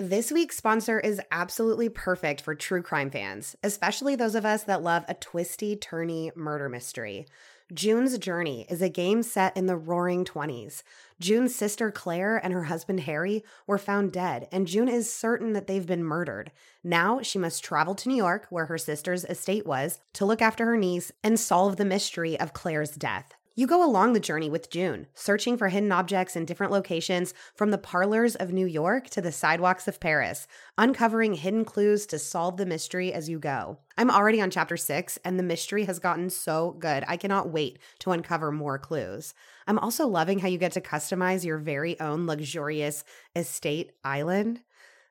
This week's sponsor is absolutely perfect for true crime fans, especially those of us that love a twisty, turny murder mystery. June's Journey is a game set in the roaring 20s. June's sister Claire and her husband Harry were found dead, and June is certain that they've been murdered. Now she must travel to New York, where her sister's estate was, to look after her niece and solve the mystery of Claire's death. You go along the journey with June, searching for hidden objects in different locations from the parlors of New York to the sidewalks of Paris, uncovering hidden clues to solve the mystery as you go. I'm already on chapter six, and the mystery has gotten so good. I cannot wait to uncover more clues. I'm also loving how you get to customize your very own luxurious estate island.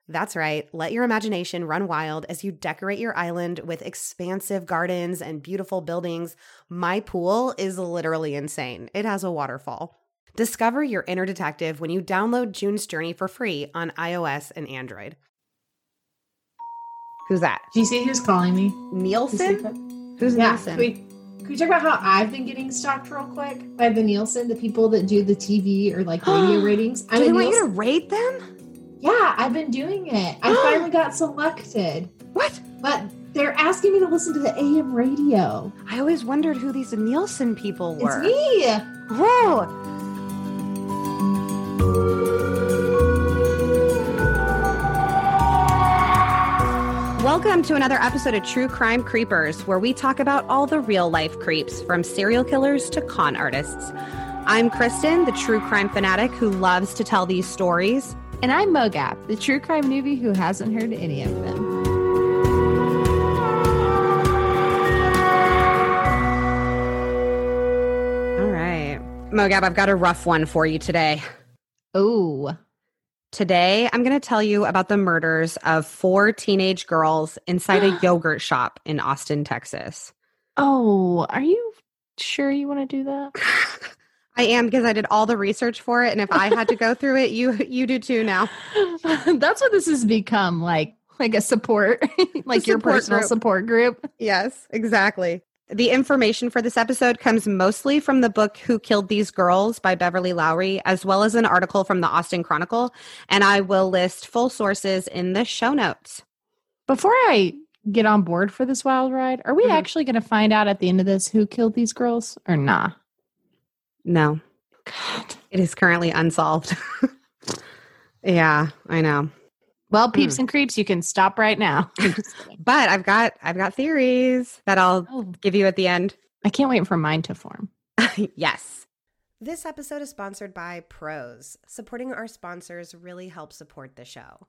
That's right. Let your imagination run wild as you decorate your island with expansive gardens and beautiful buildings. My pool is literally insane. It has a waterfall. Discover your inner detective when you download June's Journey for free on iOS and Android. Who's that? Do you see who's calling me? Nielsen? Who's yeah. Nielsen? Can we, can we talk about how I've been getting stalked real quick by the Nielsen, the people that do the TV or like radio ratings? Do they want you to rate them? Yeah, I've been doing it. I finally got selected. What? But they're asking me to listen to the AM radio. I always wondered who these Nielsen people were. It's me. Oh. Welcome to another episode of True Crime Creepers, where we talk about all the real life creeps, from serial killers to con artists. I'm Kristen, the true crime fanatic who loves to tell these stories. And I'm Mogap, the true crime newbie who hasn't heard any of them. All right. Mogab, I've got a rough one for you today. Oh, Today, I'm going to tell you about the murders of four teenage girls inside a yogurt shop in Austin, Texas. oh, are you sure you want to do that? I am because I did all the research for it, and if I had to go through it, you you do too now. That's what this has become like like a support, like your support personal group. support group. Yes, exactly. The information for this episode comes mostly from the book Who Killed These Girls by Beverly Lowry, as well as an article from the Austin Chronicle, and I will list full sources in the show notes. Before I get on board for this wild ride, are we Mhm. actually going to find out at the end of this who killed these girls or nah? No, God. it is currently unsolved. yeah, I know. Well, peeps hmm. and creeps, you can stop right now. I'm just kidding. But I've got I've got theories that I'll Oh, give you at the end. I can't wait for mine to form. yes. This episode is sponsored by Prose. Supporting our sponsors really helps support the show.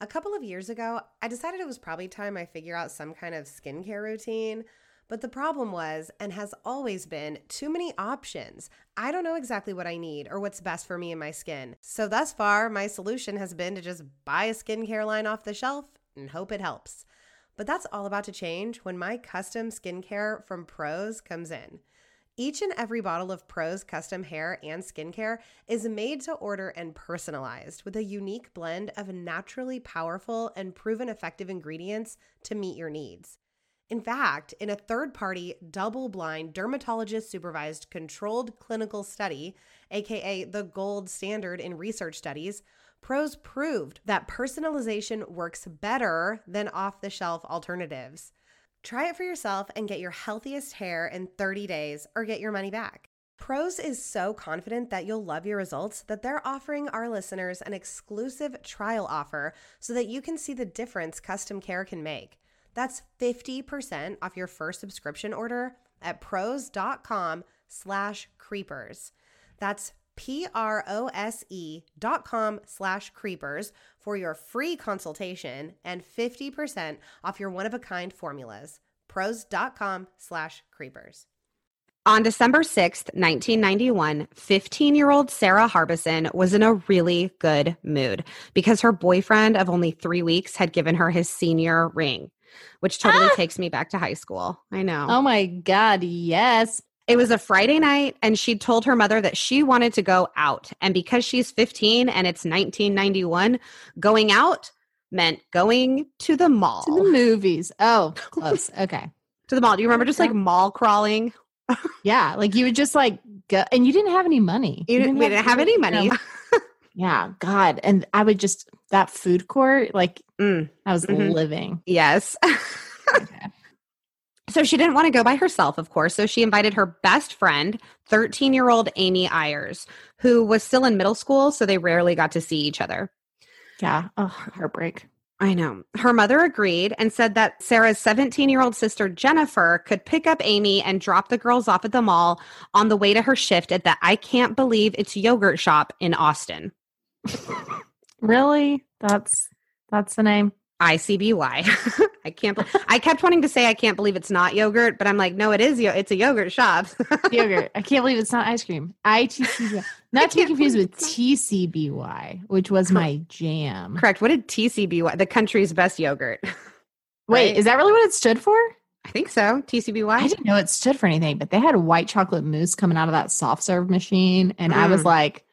A couple of years ago, I decided it was probably time I figure out some kind of skincare routine. But the problem was, and has always been, too many options. I don't know exactly what I need or what's best for me and my skin. So, thus far, my solution has been to just buy a skincare line off the shelf and hope it helps. But that's all about to change when my custom skincare from Prose comes in. Each and every bottle of Prose custom hair and skincare is made to order and personalized with a unique blend of naturally powerful and proven effective ingredients to meet your needs. In fact, in a third party, double blind, dermatologist supervised controlled clinical study, aka the gold standard in research studies, Prose proved that personalization works better than off the shelf alternatives. Try it for yourself and get your healthiest hair in 30 days or get your money back. Prose is so confident that you'll love your results that they're offering our listeners an exclusive trial offer so that you can see the difference custom care can make. That's 50% off your first subscription order at prose.com slash creepers. That's P-R-O-S-E dot com slash creepers for your free consultation and 50% off your one-of-a-kind formulas. Prose.com slash creepers. On December 6th, 1991, 15 year old Sarah Harbison was in a really good mood because her boyfriend of only three weeks had given her his senior ring, which totally Ah! takes me back to high school. I know. Oh my God, yes. It was a Friday night, and she told her mother that she wanted to go out. And because she's 15 and it's 1991, going out meant going to the mall. To the movies. Oh, close. Okay. To the mall. Do you remember just like mall crawling? Yeah, like you would just like go, and you didn't have any money. You didn't, we didn't have any money. you Yeah, God. And I would just that food court, like Mm, I was Mhm. living. yes. Okay. So she didn't want to go by herself, of course. So she invited her best friend, 13 year old Amy Ayers, who was still in middle school. So they rarely got to see each other. Yeah. Oh, heartbreak. I know. Her mother agreed and said that Sarah's 17 year old sister, Jennifer, could pick up Amy and drop the girls off at the mall on the way to her shift at the I Can't Believe It's Yogurt shop in Austin. Really? That's that's the name. ICBY. I can't. Be- I kept wanting to say I can't believe it's not yogurt, but I'm like, no, it is. Yo- it's a yogurt shop. Yogurt. I can't believe it's not ice cream. ITCBY. Not to be confused with TCBY, which was my jam. Correct. What did TCBY? The country's best yogurt. Wait, right? is that really what it stood for? I think so. TCBY. I didn't know it stood for anything, but they had white chocolate mousse coming out of that soft serve machine, and I was Mm. like,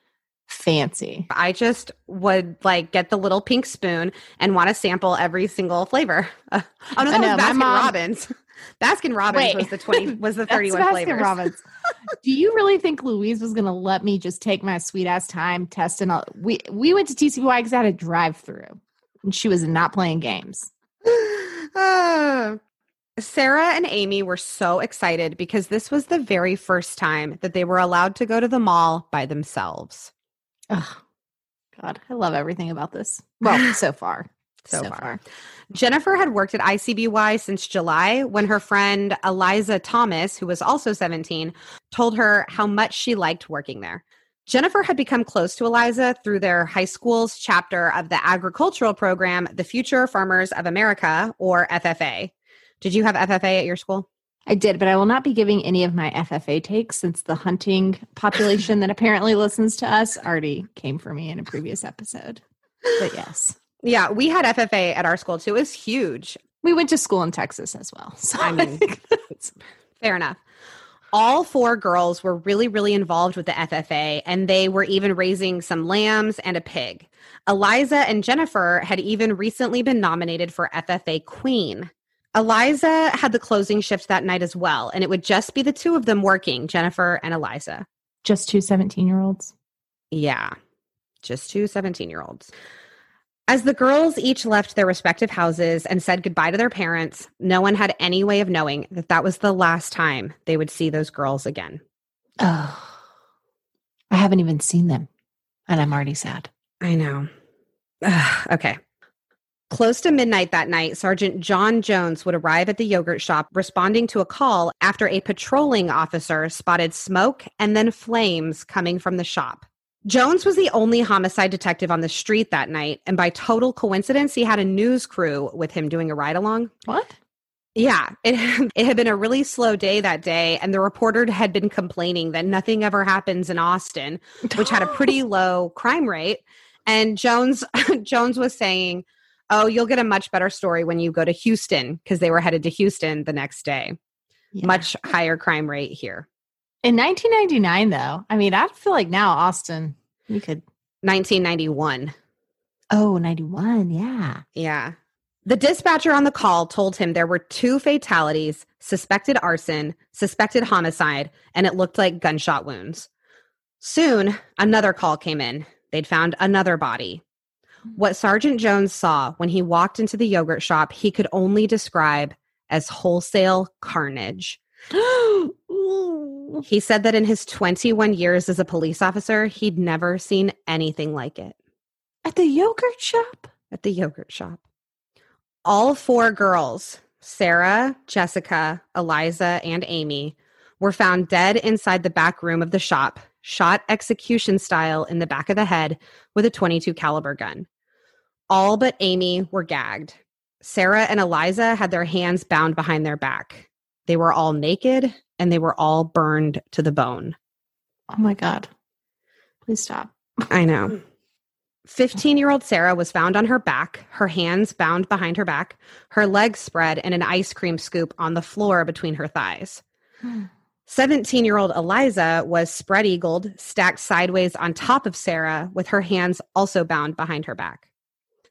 fancy. I just would like get the little pink spoon and want to sample every single flavor. Uh, oh no, that know, was Baskin mom- Robbins. Baskin Robbins Wait. was the twenty was the thirty one flavors. Robbins. Do you really think Louise was going to let me just take my sweet ass time testing all? We we went to TCBY because I had a drive through, and she was not playing games. Ah. Sarah and Amy were so excited because this was the very first time that they were allowed to go to the mall by themselves. Oh, God, I love everything about this. Well, so far, So far. Jennifer had worked at ICBY since July when her friend Eliza Thomas, who was also 17, told her how much she liked working there. Jennifer had become close to Eliza through their high school's chapter of the agricultural program, the Future Farmers of America, or FFA. Did you have FFA at your school? I did, but I will not be giving any of my FFA takes since the hunting population that apparently listens to us already came for me in a previous episode. But yes, Yeah, we had FFA at our school too. It was huge. we went to school in Texas as well. So I mean, Fair enough. All four girls were really, really involved with the FFA, and they were even raising some lambs and a pig. Eliza and Jennifer had even recently been nominated for FFA Queen. Eliza had the closing shift that night as well, and it would just be the two of them working, Jennifer and Eliza. just two 17 year olds. Yeah, just two 17 year olds. As the girls each left their respective houses and said goodbye to their parents, no one had any way of knowing that that was the last time they would see those girls again. Oh, I haven't even seen them, and I'm already sad. I know. Ugh, okay. Close to midnight that night, Sergeant John Jones would arrive at the yogurt shop responding to a call after a patrolling officer spotted smoke and then flames coming from the shop. Jones was the only homicide detective on the street that night, and by total coincidence, he had a news crew with him doing a ride along. What? Yeah, it, it had been a really slow day that day, and the reporter had been complaining that nothing ever happens in Austin, which had a pretty low crime rate. And Jones Jones was saying, "Oh, you'll get a much better story when you go to Houston because they were headed to Houston the next day. Yeah. Much higher crime rate here. in 1999, though. I mean, I feel like now Austin, you could. 1991. Oh, 91. Yeah. Yeah. The dispatcher on the call told him there were two fatalities, suspected arson, suspected homicide, and it looked like gunshot wounds. Soon, another call came in. They'd found another body. What Sergeant Jones saw when he walked into the yogurt shop, he could only describe as wholesale carnage. He said that in his 21 years as a police officer, he'd never seen anything like it. At the yogurt shop? at the yogurt shop. All four girls, Sarah, Jessica, Eliza, and Amy, were found dead inside the back room of the shop, shot execution style in the back of the head with a 22 caliber gun. All but Amy were gagged. Sarah and Eliza had their hands bound behind their back. They were all naked and they were all burned to the bone. Oh my God. Please stop. I know. 15 year old Sarah was found on her back, her hands bound behind her back, her legs spread, and an ice cream scoop on the floor between her thighs. Hmm. 17 year old Eliza was spread eagled, stacked sideways on top of Sarah, with her hands also bound behind her back.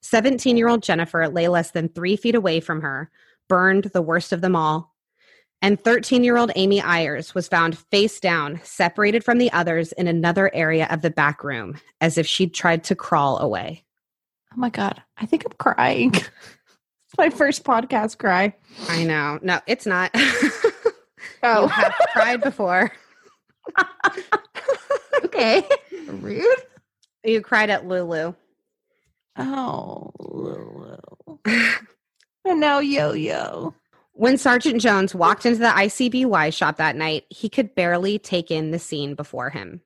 17 year old Jennifer lay less than three feet away from her, burned the worst of them all. And 13 year old Amy Ayers was found face down, separated from the others in another area of the back room, as if she'd tried to crawl away. Oh my God. I think I'm crying. it's my first podcast cry. I know. No, it's not. Oh. You have cried before. okay. Rude. You cried at Lulu. Oh, Lulu. and now Yo Yo. When Sergeant Jones walked into the ICBY shop that night, he could barely take in the scene before him.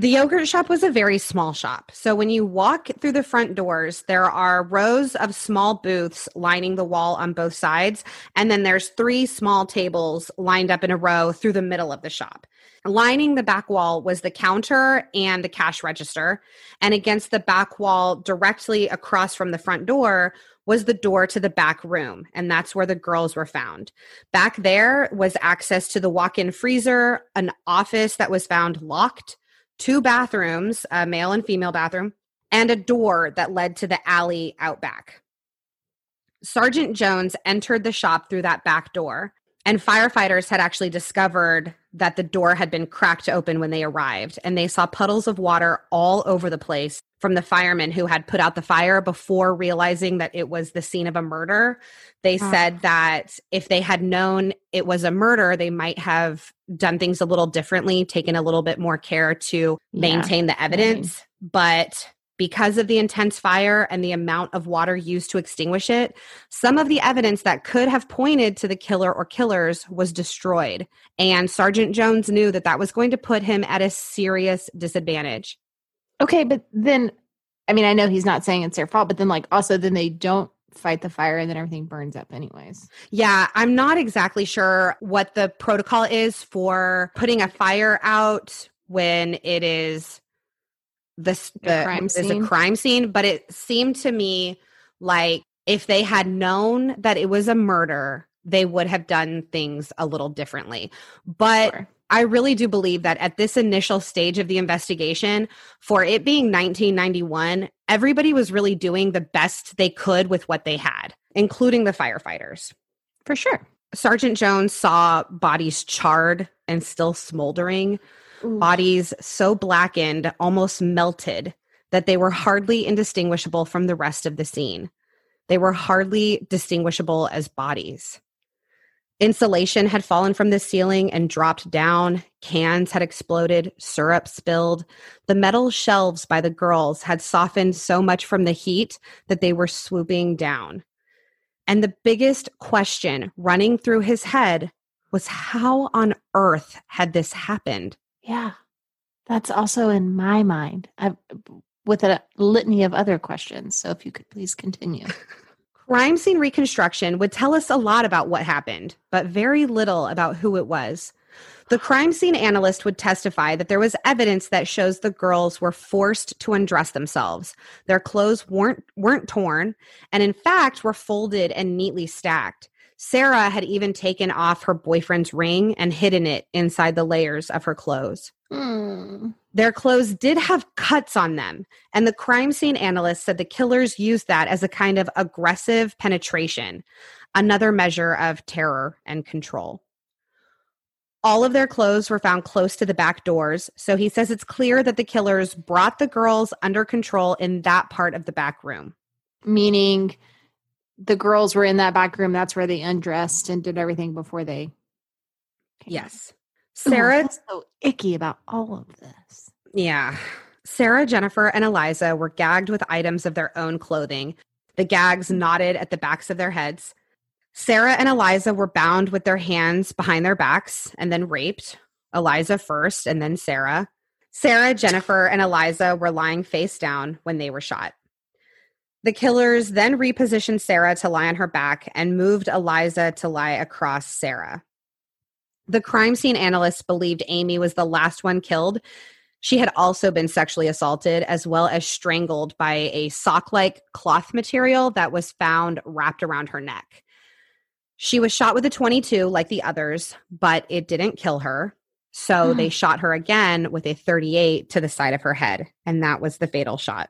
The yogurt shop was a very small shop. So when you walk through the front doors, there are rows of small booths lining the wall on both sides. And then there's three small tables lined up in a row through the middle of the shop. Lining the back wall was the counter and the cash register. And against the back wall, directly across from the front door, was the door to the back room. And that's where the girls were found. Back there was access to the walk in freezer, an office that was found locked two bathrooms, a male and female bathroom, and a door that led to the alley out back. Sergeant Jones entered the shop through that back door, and firefighters had actually discovered that the door had been cracked open when they arrived, and they saw puddles of water all over the place from the firemen who had put out the fire before realizing that it was the scene of a murder. They said that if they had known it was a murder, they might have done things a little differently, taken a little bit more care to Yeah, maintain the evidence. But because of the intense fire and the amount of water used to extinguish it, some of the evidence that could have pointed to the killer or killers was destroyed. And Sergeant Jones knew that that was going to put him at a serious disadvantage. Okay, but then, I mean, I know he's not saying it's their fault, but then, like, also, then they don't fight the fire and then everything burns up, anyways. Yeah, I'm not exactly sure what the protocol is for putting a fire out when it is this A the crime is a crime scene, but it seemed to me like if they had known that it was a murder, they would have done things a little differently. But Sure. I really do believe that at this initial stage of the investigation, for it being 1991, everybody was really doing the best they could with what they had, including the firefighters. For sure. Sergeant Jones saw bodies charred and still smoldering, bodies so blackened, almost melted, that they were hardly indistinguishable from the rest of the scene. They were hardly distinguishable as bodies. Insulation had fallen from the ceiling and dropped down. Cans had exploded, syrup spilled. The metal shelves by the girls had softened so much from the heat that they were swooping down. And the biggest question running through his head was how on earth had this happened? Yeah. That's also in my mind. I've, with a litany of other questions. So if you could please continue. Crime scene reconstruction would tell us a lot about what happened, but very little about who it was. The crime scene analyst would testify that there was evidence that shows the girls were forced to undress themselves. Their clothes weren't weren't torn and in fact were folded and neatly stacked. Sarah had even taken off her boyfriend's ring and hidden it inside the layers of her clothes. Hmm. Their clothes did have cuts on them, and the crime scene analyst said the killers used that as a kind of aggressive penetration, another measure of terror and control. All of their clothes were found close to the back doors, so he says it's clear that the killers brought the girls under control in that part of the back room. Meaning the girls were in that back room. That's where they undressed and did everything before they. came. Yes. Ooh, Sarah that's so icky about all of this. Yeah. Sarah, Jennifer, and Eliza were gagged with items of their own clothing. The gags mm. knotted at the backs of their heads. Sarah and Eliza were bound with their hands behind their backs and then raped. Eliza first and then Sarah. Sarah, Jennifer, and Eliza were lying face down when they were shot. The killers then repositioned Sarah to lie on her back and moved Eliza to lie across Sarah. The crime scene analyst believed Amy was the last one killed she had also been sexually assaulted as well as strangled by a sock like cloth material that was found wrapped around her neck. She was shot with a 22 like the others, but it didn't kill her. So Hmm. they shot her again with a 38 to the side of her head, and that was the fatal shot.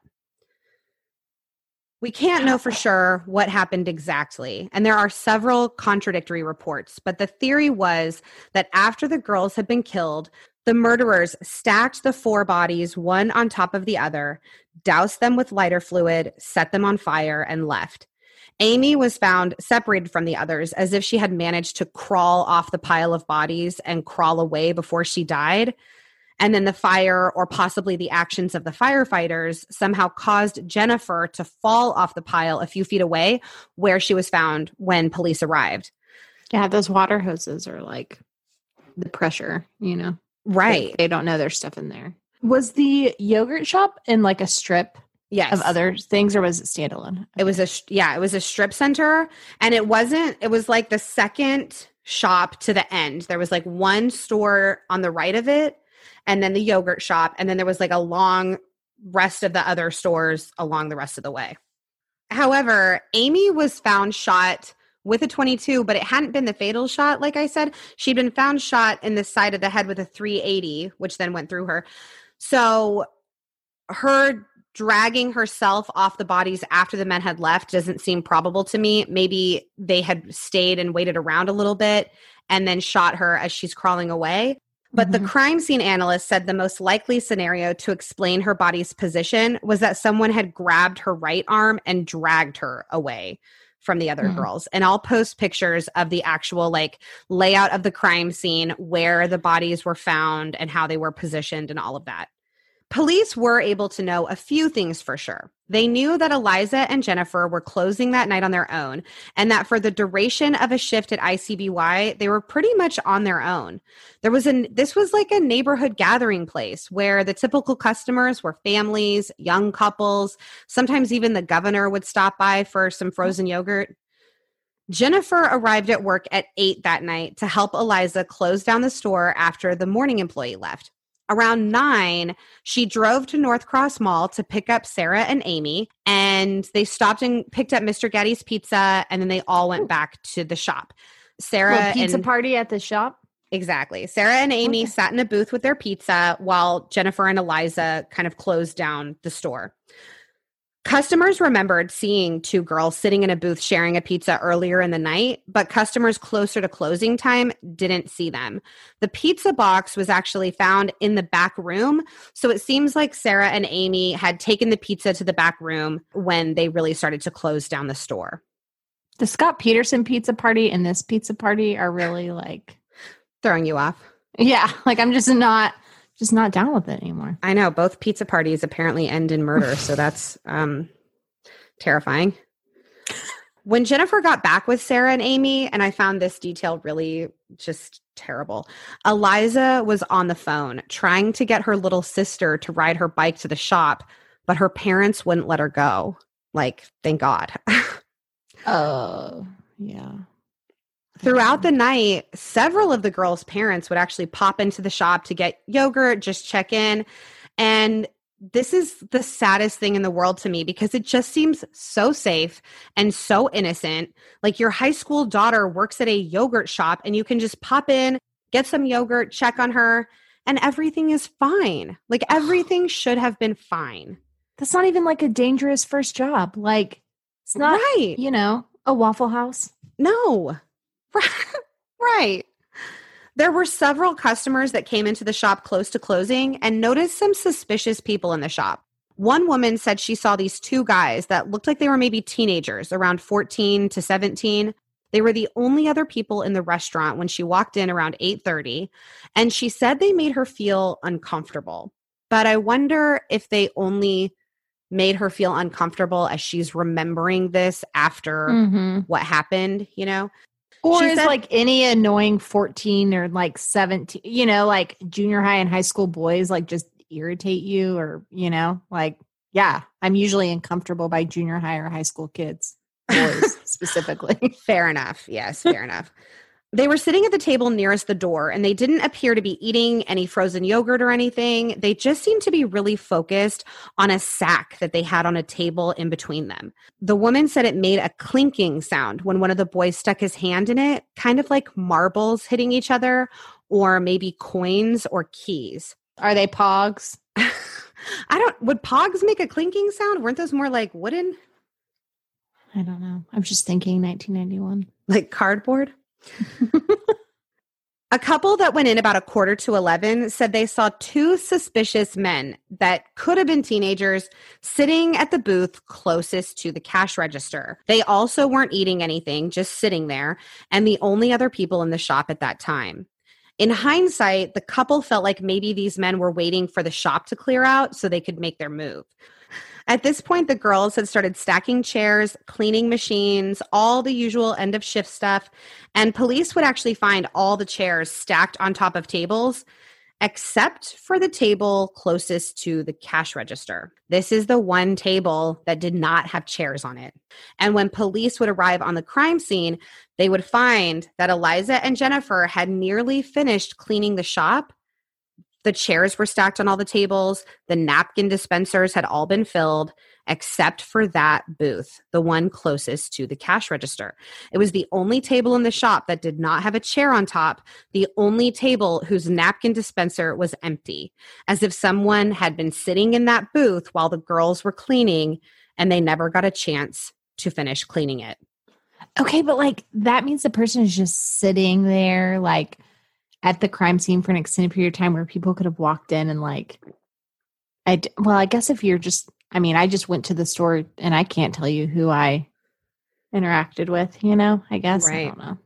We can't know for sure what happened exactly, and there are several contradictory reports, but the theory was that after the girls had been killed, the murderers stacked the four bodies one on top of the other, doused them with lighter fluid, set them on fire, and left. Amy was found separated from the others as if she had managed to crawl off the pile of bodies and crawl away before she died. And then the fire, or possibly the actions of the firefighters, somehow caused Jennifer to fall off the pile a few feet away where she was found when police arrived. Yeah, those water hoses are like the pressure, you know. Right. They, they don't know there's stuff in there. Was the yogurt shop in like a strip Yes. of other things or was it standalone? It was a sh- yeah, it was a strip center and it wasn't it was like the second shop to the end. There was like one store on the right of it and then the yogurt shop and then there was like a long rest of the other stores along the rest of the way. However, Amy was found shot with a 22, but it hadn't been the fatal shot like I said. She'd been found shot in the side of the head with a 380, which then went through her. So her dragging herself off the bodies after the men had left doesn't seem probable to me. Maybe they had stayed and waited around a little bit and then shot her as she's crawling away. But the Mhm. crime scene analyst said the most likely scenario to explain her body's position was that someone had grabbed her right arm and dragged her away from the other Mhm. girls. And I'll post pictures of the actual like layout of the crime scene, where the bodies were found and how they were positioned and all of that. Police were able to know a few things for sure. They knew that Eliza and Jennifer were closing that night on their own, and that for the duration of a shift at ICBY, they were pretty much on their own. There was a this was like a neighborhood gathering place where the typical customers were families, young couples, sometimes even the governor would stop by for some frozen yogurt. Jennifer arrived at work at 8 that night to help Eliza close down the store after the morning employee left. Around 9, she drove to North Cross Mall to pick up Sarah and Amy, and they stopped and picked up Mr. Gatti's pizza, and then they all went back to the shop. Sarah Little pizza and party at the shop. Exactly. Sarah and Amy Okay. sat in a booth with their pizza while Jennifer and Eliza kind of closed down the store. Customers remembered seeing two girls sitting in a booth sharing a pizza earlier in the night, but customers closer to closing time didn't see them. The pizza box was actually found in the back room, so it seems like Sarah and Amy had taken the pizza to the back room when they really started to close down the store. The Scott Peterson pizza party and this pizza party are really like, Throwing you off. yeah, like I'm just not, just not down with it anymore. I know both pizza parties apparently end in murder, so that's um terrifying. When Jennifer got back with Sarah and Amy, and I found this detail really just terrible. Eliza was on the phone trying to get her little sister to ride her bike to the shop, but her parents wouldn't let her go. Like, thank God. Oh, yeah. Throughout the night, several of the girls' parents would actually pop into the shop to get yogurt, just check in. And this is the saddest thing in the world to me because it just seems so safe and so innocent. Like your high school daughter works at a yogurt shop and you can just pop in, get some yogurt, check on her, and everything is fine. Like everything should have been fine. That's not even like a dangerous first job. Like it's not, right. you know, a Waffle House. No. Right. There were several customers that came into the shop close to closing and noticed some suspicious people in the shop. One woman said she saw these two guys that looked like they were maybe teenagers, around 14 to 17. They were the only other people in the restaurant when she walked in around 8:30, and she said they made her feel uncomfortable. But I wonder if they only made her feel uncomfortable as she's remembering this after Mm-hmm. what happened, you know? Or She is said- like any annoying 14 or like 17, you know, like junior high and high school boys like just irritate you or, you know, like, yeah, I'm usually uncomfortable by junior high or high school kids, boys specifically. Fair enough. Yes, fair enough. They were sitting at the table nearest the door and they didn't appear to be eating any frozen yogurt or anything. They just seemed to be really focused on a sack that they had on a table in between them. The woman said it made a clinking sound when one of the boys stuck his hand in it, kind of like marbles hitting each other or maybe coins or keys. Are they pogs? I don't would pogs make a clinking sound? Weren't those more like wooden? I don't know. I'm just thinking 1991. Like cardboard? A couple that went in about a quarter to 11 said they saw two suspicious men that could have been teenagers sitting at the booth closest to the cash register. They also weren't eating anything, just sitting there, and the only other people in the shop at that time. In hindsight, the couple felt like maybe these men were waiting for the shop to clear out so they could make their move. At this point, the girls had started stacking chairs, cleaning machines, all the usual end of shift stuff. And police would actually find all the chairs stacked on top of tables, except for the table closest to the cash register. This is the one table that did not have chairs on it. And when police would arrive on the crime scene, they would find that Eliza and Jennifer had nearly finished cleaning the shop the chairs were stacked on all the tables. The napkin dispensers had all been filled except for that booth, the one closest to the cash register. It was the only table in the shop that did not have a chair on top, the only table whose napkin dispenser was empty, as if someone had been sitting in that booth while the girls were cleaning and they never got a chance to finish cleaning it. Okay, but like that means the person is just sitting there, like at the crime scene for an extended period of time where people could have walked in and like I well, I guess if you're just I mean, I just went to the store and I can't tell you who I interacted with, you know, I guess. I Right. don't know.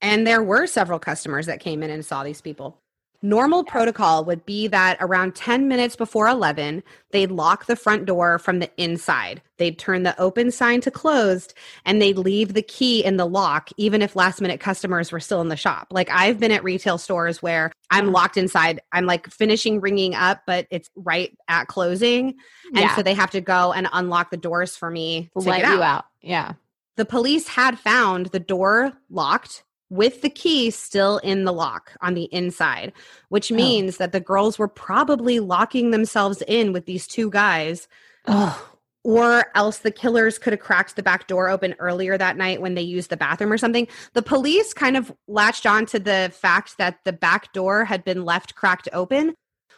And there were several customers that came in and saw these people. Normal protocol would be that around 10 minutes before 11, they'd lock the front door from the inside. They'd turn the open sign to closed and they'd leave the key in the lock, even if last minute customers were still in the shop. Like I've been at retail stores where I'm locked inside. I'm like finishing ringing up, but it's right at closing. And yeah. so they have to go and unlock the doors for me to let get you out out. Yeah. the police had found the door locked with the key still in the lock on the inside, which Oh. means that the girls were probably locking themselves in with these two guys, Oh. or else the killers could have cracked the back door open earlier that night when they used the bathroom or something. The police kind of latched on to the fact that the back door had been left cracked open,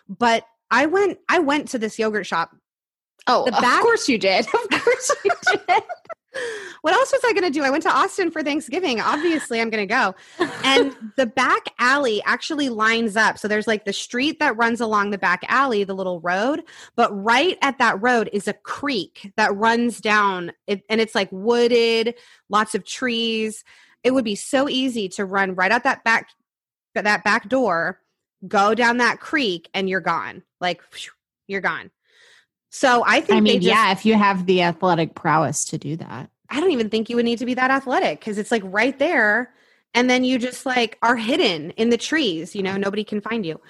but I went I went to this yogurt shop Oh, The of back- course you did. Of course you did. What else was I going to do? I went to Austin for Thanksgiving. Obviously, I'm going to go. And the back alley actually lines up. So there's like the street that runs along the back alley, the little road, but right at that road is a creek that runs down it, and it's like wooded, lots of trees. It would be so easy to run right out that back that back door, go down that creek and you're gone. Like you're gone. So I think I mean, just, yeah, if you have the athletic prowess to do that. I don't even think you would need to be that athletic because it's like right there. And then you just like are hidden in the trees, you know, nobody can find you,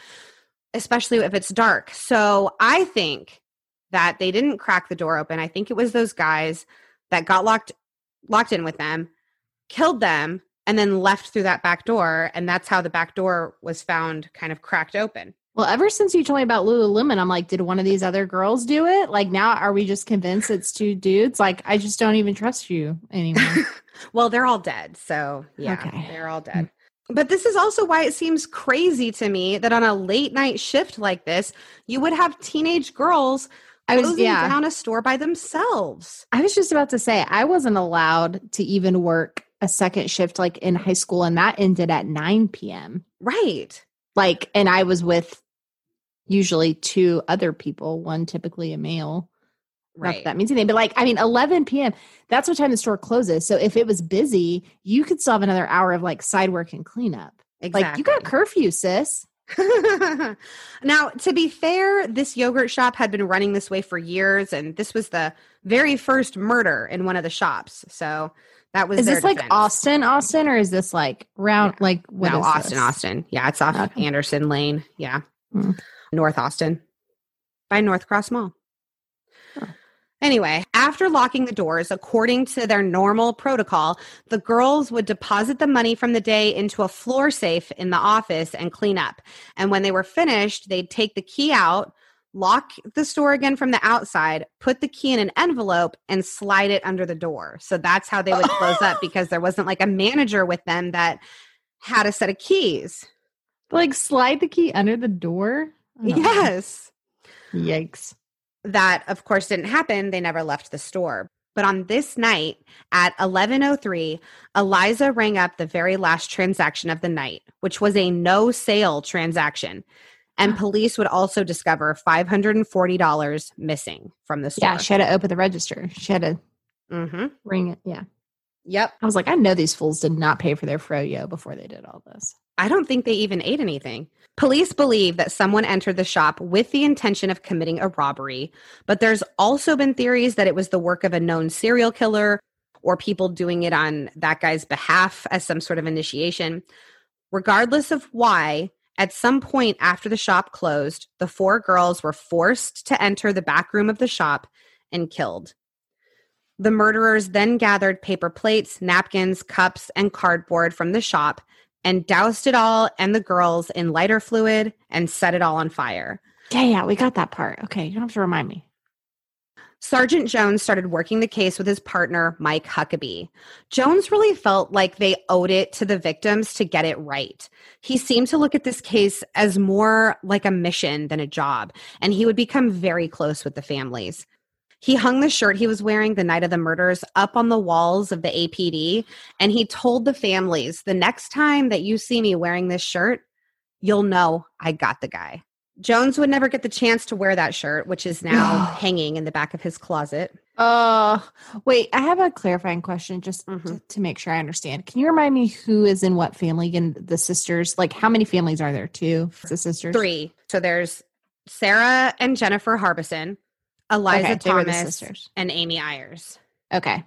especially if it's dark. So I think that they didn't crack the door open. I think it was those guys that got locked locked in with them, killed them, and then left through that back door. And that's how the back door was found kind of cracked open. Well, ever since you told me about Lululemon, I'm like, did one of these other girls do it? Like now, are we just convinced it's two dudes? Like, I just don't even trust you anymore. Well, they're all dead. So, yeah, Okay. they're all hmm. dead. But this is also why it seems crazy to me that on a late night shift like this, you would have teenage girls I was, yeah. down a store by themselves. I was just about to say, I wasn't allowed to even work a second shift like in high school, and that ended at 9 p.m. Right. Like, and I was with usually two other people, one typically a male. That Right. that means anything, but like, I mean, 11 p.m., that's what time the store closes. So if it was busy, you could still have another hour of like side work and cleanup. Exactly. Like, you got curfew, sis. now, to be fair, this yogurt shop had been running this way for years, and this was the very first murder in one of the shops. So that was Is this like. Austin, Austin, or is this like round, like what no, is Austin, this? Austin. Yeah, it's off Okay. Anderson Lane. Yeah. Hmm. North Austin by North Cross Mall. Huh. Anyway, after locking the doors, according to their normal protocol, the girls would deposit the money from the day into a floor safe in the office and clean up. And when they were finished, they'd take the key out, lock the store again from the outside, put the key in an envelope, and slide it under the door. So that's how they would close up because there wasn't like a manager with them that had a set of keys. Like slide the key under the door? I. Yes. Yikes. That, of course, didn't happen. They never left the store. But on this night at 11:03, Eliza rang up the very last transaction of the night, which was a no sale transaction. And police would also discover $540 missing from the store. Yeah, she had to open the register. She had to mm-hmm. ring it. Yeah. Yep. I was like, I know these fools did not pay for their froyo before they did all this. I don't think they even ate anything. Police believe that someone entered the shop with the intention of committing a robbery, but there's also been theories that it was the work of a known serial killer or people doing it on that guy's behalf as some sort of initiation. Regardless of why, at some point after the shop closed, the four girls were forced to enter the back room of the shop and killed. The murderers then gathered paper plates, napkins, cups, and cardboard from the shop and doused it all and the girls in lighter fluid and set it all on fire. Yeah, yeah, we got that part. Okay, you don't have to remind me. Sergeant Jones started working the case with his partner, Mike Huckabee. Jones really felt like they owed it to the victims to get it right. He seemed to look at this case as more like a mission than a job, and he would become very close with the families. He hung the shirt he was wearing the night of the murders up on the walls of the APD, and he told the families the next time that you see me wearing this shirt, you'll know I got the guy. Jones would never get the chance to wear that shirt, which is now hanging in the back of his closet. Uh, wait, I have a clarifying question just Mhm. to, to make sure I understand. Can you remind me who is in what family and the sisters? Like, how many families are there? Two, the sisters? Three. So there's Sarah and Jennifer Harbison, Eliza Okay, the Thomas, and Amy Ayers. Okay.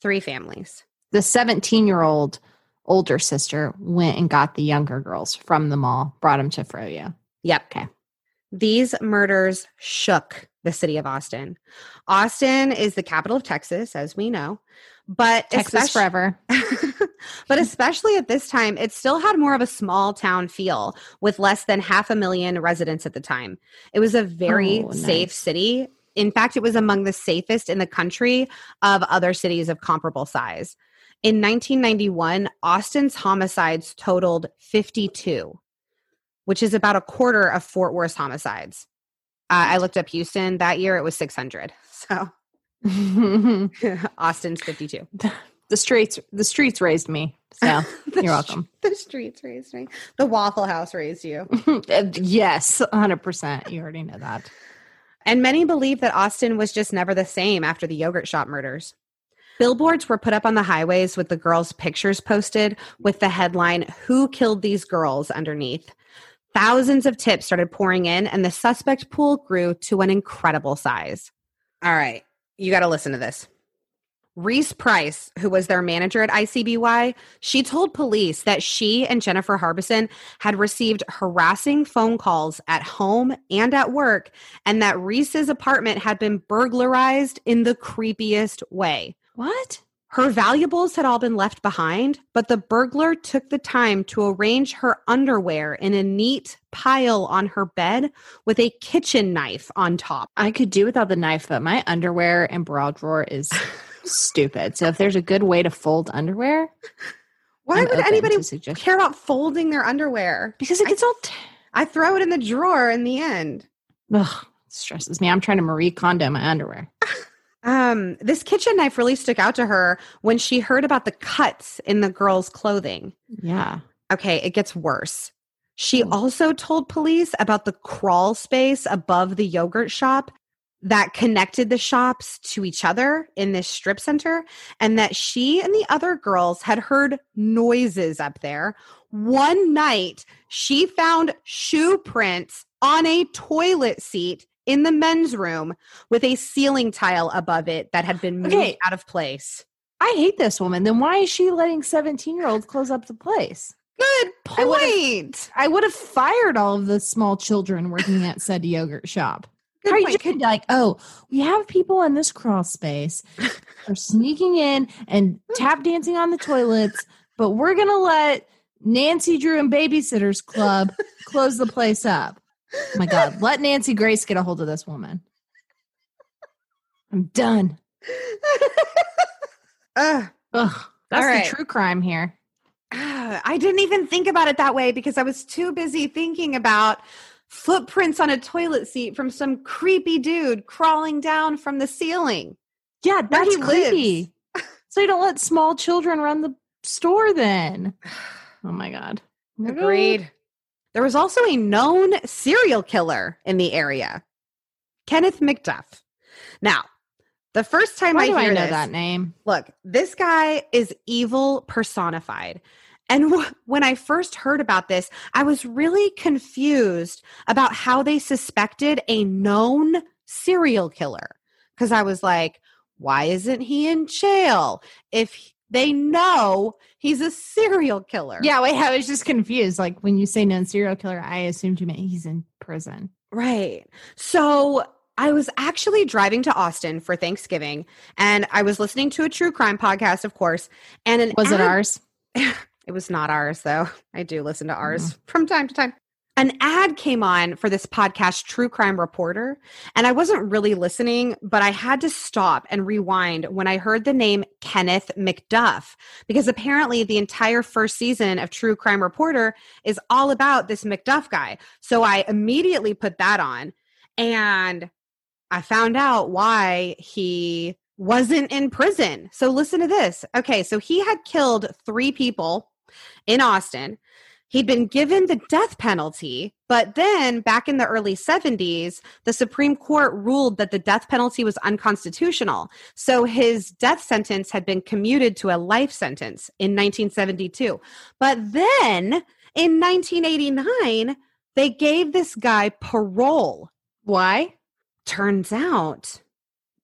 Three families. The 17 year old older sister went and got the younger girls from the mall, brought them to Froyo. Yep. Okay. These murders shook the city of Austin. Austin is the capital of Texas, as we know, but Texas forever. but especially at this time, it still had more of a small town feel with less than half a million residents at the time. It was a very Oh, safe city. In fact, it was among the safest in the country of other cities of comparable size. In 1991, Austin's homicides totaled 52, which is about a quarter of Fort Worth's homicides. Uh, I looked up Houston that year, it was 600. So Austin's 52. The streets, the streets raised me. So you're welcome. The streets raised me. The Waffle House raised you. yes, 100%. You already know that. And many believe that Austin was just never the same after the yogurt shop murders. Billboards were put up on the highways with the girls' pictures posted with the headline, Who Killed These Girls underneath. Thousands of tips started pouring in, and the suspect pool grew to an incredible size. All right, you got to listen to this. Reese Price, who was their manager at ICBY, she told police that she and Jennifer Harbison had received harassing phone calls at home and at work, and that Reese's apartment had been burglarized in the creepiest way. What? Her valuables had all been left behind, but the burglar took the time to arrange her underwear in a neat pile on her bed with a kitchen knife on top. I could do without the knife, but my underwear and bra drawer is stupid. So if there's a good way to fold underwear, Why I'm would anybody care about folding their underwear? because it gets all t- I throw it in the drawer in the end. ugh, it stresses me. I'm trying to Marie Kondo my underwear. Um, this kitchen knife really stuck out to her when she heard about the cuts in the girl's clothing. Yeah. Okay, it gets worse. She Hmm. also told police about the crawl space above the yogurt shop that connected the shops to each other in this strip center, and that she and the other girls had heard noises up there. One night, she found shoe prints on a toilet seat in the men's room with a ceiling tile above it that had been moved Okay. out of place. I hate this woman. Then why is she letting 17 year olds close up the place? Good point. I would have fired all of the small children working at said yogurt shop. Good How you could be like, oh, we have people in this crawl space are sneaking in and tap dancing on the toilets, but we're gonna let Nancy Drew and Babysitters Club close the place up. Oh my god, let Nancy Grace get a hold of this woman. I'm done. Ugh. Ugh, that's right. the true crime here. Ah, I didn't even think about it that way because I was too busy thinking about footprints on a toilet seat from some creepy dude crawling down from the ceiling. Yeah, that's he creepy. so you don't let small children run the store then. Oh my god. Agreed. There was also a known serial killer in the area, Kenneth McDuff. Now, the first time Why I hear I know this, that name? look, this guy is evil personified. And wh- when I first heard about this, I was really confused about how they suspected a known serial killer. Because I was like, why isn't he in jail if they know he's a serial killer? Yeah, wait, I was just confused. Like when you say known serial killer, I assumed you meant he's in prison. Right. So I was actually driving to Austin for Thanksgiving and I was listening to a true crime podcast, of course. And an Was it ours? It was not ours, though. I do listen to ours mm-hmm. from time to time. An ad came on for this podcast, True Crime Reporter, and I wasn't really listening, but I had to stop and rewind when I heard the name Kenneth McDuff, because apparently the entire first season of True Crime Reporter is all about this McDuff guy. So I immediately put that on, and I found out why he wasn't in prison. So listen to this. Okay, so he had killed three people in Austin. He'd been given the death penalty, but then back in the early 70s, the Supreme Court ruled that the death penalty was unconstitutional. So his death sentence had been commuted to a life sentence in 1972. But then in 1989, they gave this guy parole Why? turns out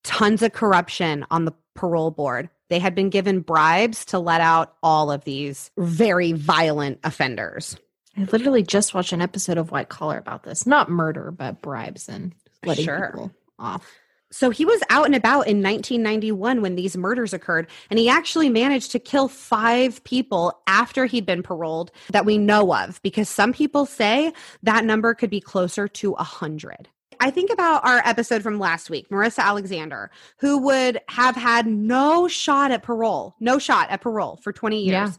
tons of corruption on the parole board. They had been given bribes to let out all of these very violent offenders. I literally just watched an episode of White Collar about this. Not murder, but bribes and letting Sure. people off. So he was out and about in 1991 when these murders occurred, and he actually managed to kill five people after he'd been paroled that we know of, because some people say that number could be closer to 100. I think about our episode from last week, Marissa Alexander, who would have had no shot at parole, no shot at parole for 20 years. Yeah.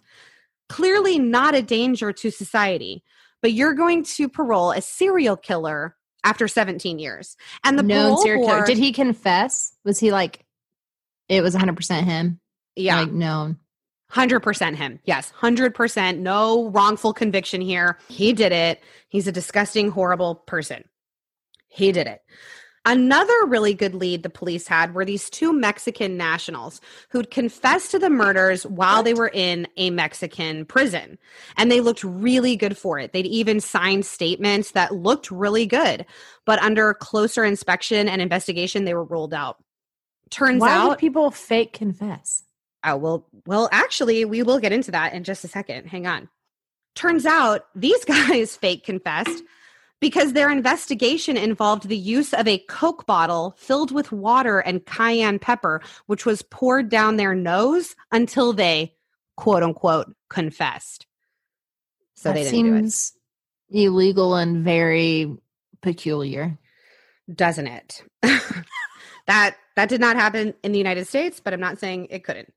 Clearly not a danger to society, but you're going to parole a serial killer after 17 years. And the parole serial killer. board- Did he confess? Was he like it was 100% him? yeah. Like known. 100% him. Yes, 100%. No wrongful conviction here. He did it. He's a disgusting, horrible person. He did it. Another really good lead the police had were these two Mexican nationals who'd confessed to the murders while they were in a Mexican prison. And they looked really good for it. They'd even signed statements that looked really good. But under closer inspection and investigation, they were ruled out. Turns Why out people fake confess? Oh, well, well, actually, we will get into that in just a second. Hang on. Turns out these guys fake confessed because their investigation involved the use of a Coke bottle filled with water and cayenne pepper, which was poured down their nose until they, quote unquote, confessed. So that they didn't do it. seems illegal and very peculiar. doesn't it? that that did not happen in the United States, but I'm not saying it couldn't.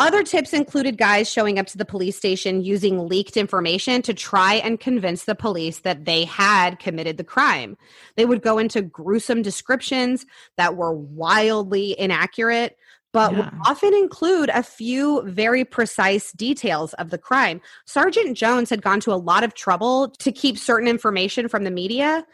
Other tips included guys showing up to the police station using leaked information to try and convince the police that they had committed the crime. They would go into gruesome descriptions that were wildly inaccurate, but would Yeah. often include a few very precise details of the crime. Sergeant Jones had gone to a lot of trouble to keep certain information from the media,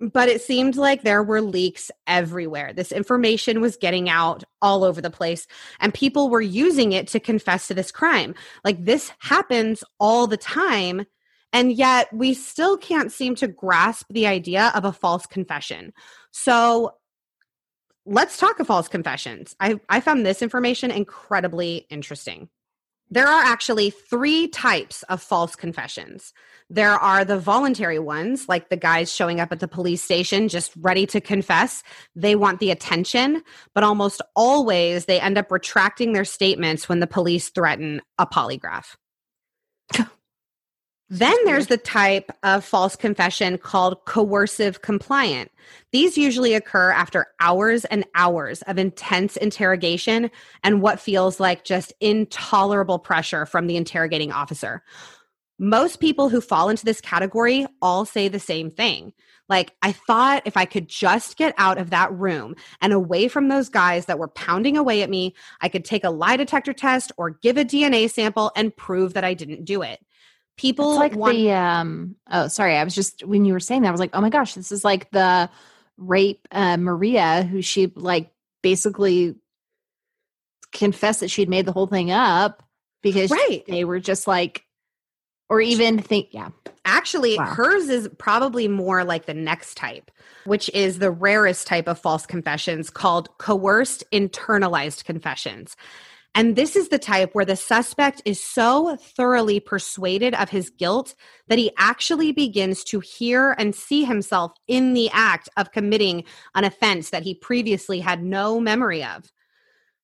but it seemed like there were leaks everywhere. This information was getting out all over the place, and people were using it to confess to this crime. Like this happens all the time, and yet we still can't seem to grasp the idea of a false confession. So let's talk of false confessions. I, I found this information incredibly interesting. There are actually three types of false confessions. There are the voluntary ones, like the guys showing up at the police station just ready to confess. They want the attention, but almost always they end up retracting their statements when the police threaten a polygraph. Then there's the type of false confession called coercive compliant. These usually occur after hours and hours of intense interrogation and what feels like just intolerable pressure from the interrogating officer. Most people who fall into this category all say the same thing. Like, I thought if I could just get out of that room and away from those guys that were pounding away at me, I could take a lie detector test or give a DNA sample and prove that I didn't do it. People It's like want the um oh sorry, I was just when you were saying that I was like, "Oh my gosh, this is like the rape uh Maria who she like basically confessed that she'd made the whole thing up because Right. they were just like or even think yeah. Actually, Wow. hers is probably more like the next type, which is the rarest type of false confessions called coerced internalized confessions. And this is the type where the suspect is so thoroughly persuaded of his guilt that he actually begins to hear and see himself in the act of committing an offense that he previously had no memory of.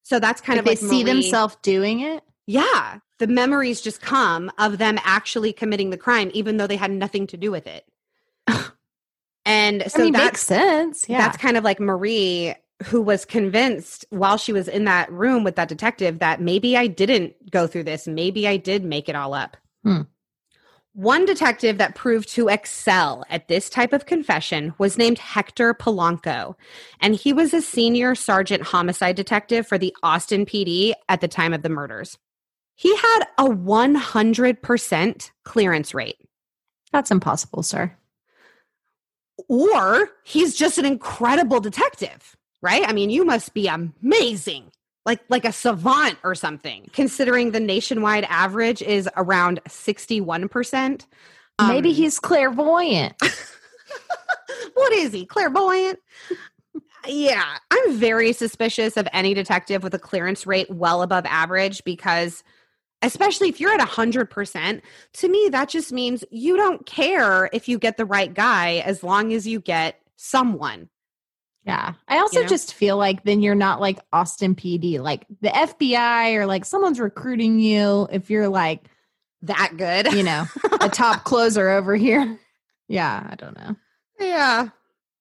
So that's kind Like of they like see themselves doing it. yeah, the memories just come of them actually committing the crime, even though they had nothing to do with it. and so I mean, that's makes sense. Yeah. that's kind of like Marie, who was convinced while she was in that room with that detective that maybe I didn't go through this, maybe I did make it all up. Hmm. One detective that proved to excel at this type of confession was named Hector Polanco, and he was a senior sergeant homicide detective for the Austin PD at the time of the murders. He had a 100% clearance rate, That's impossible, sir. or he's just an incredible detective, right? I mean, you must be amazing. Like like a savant or something, considering the nationwide average is around 61%. Maybe Um, he's clairvoyant. what is he clairvoyant yeah i'm very suspicious of any detective with a clearance rate well above average because especially if you're at 100% to me that just means you don't care if you get the right guy as long as you get someone Yeah. I also know? just feel like then you're not like Austin PD, like the FBI or like someone's recruiting you if you're like, that good you know, a top closer over here. Yeah, I don't know. Yeah.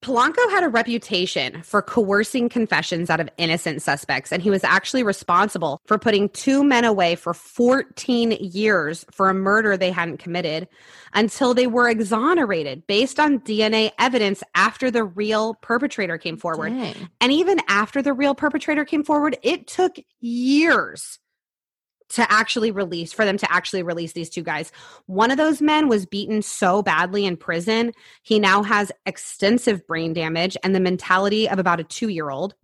Polanco had a reputation for coercing confessions out of innocent suspects, and he was actually responsible for putting two men away for 14 years for a murder they hadn't committed until they were exonerated based on DNA evidence after the real perpetrator came forward. Dang. And even after the real perpetrator came forward, it took years to actually release for them to actually release these two guys. One of those men was beaten so badly in prison, he now has extensive brain damage and the mentality of about a 2-year-old.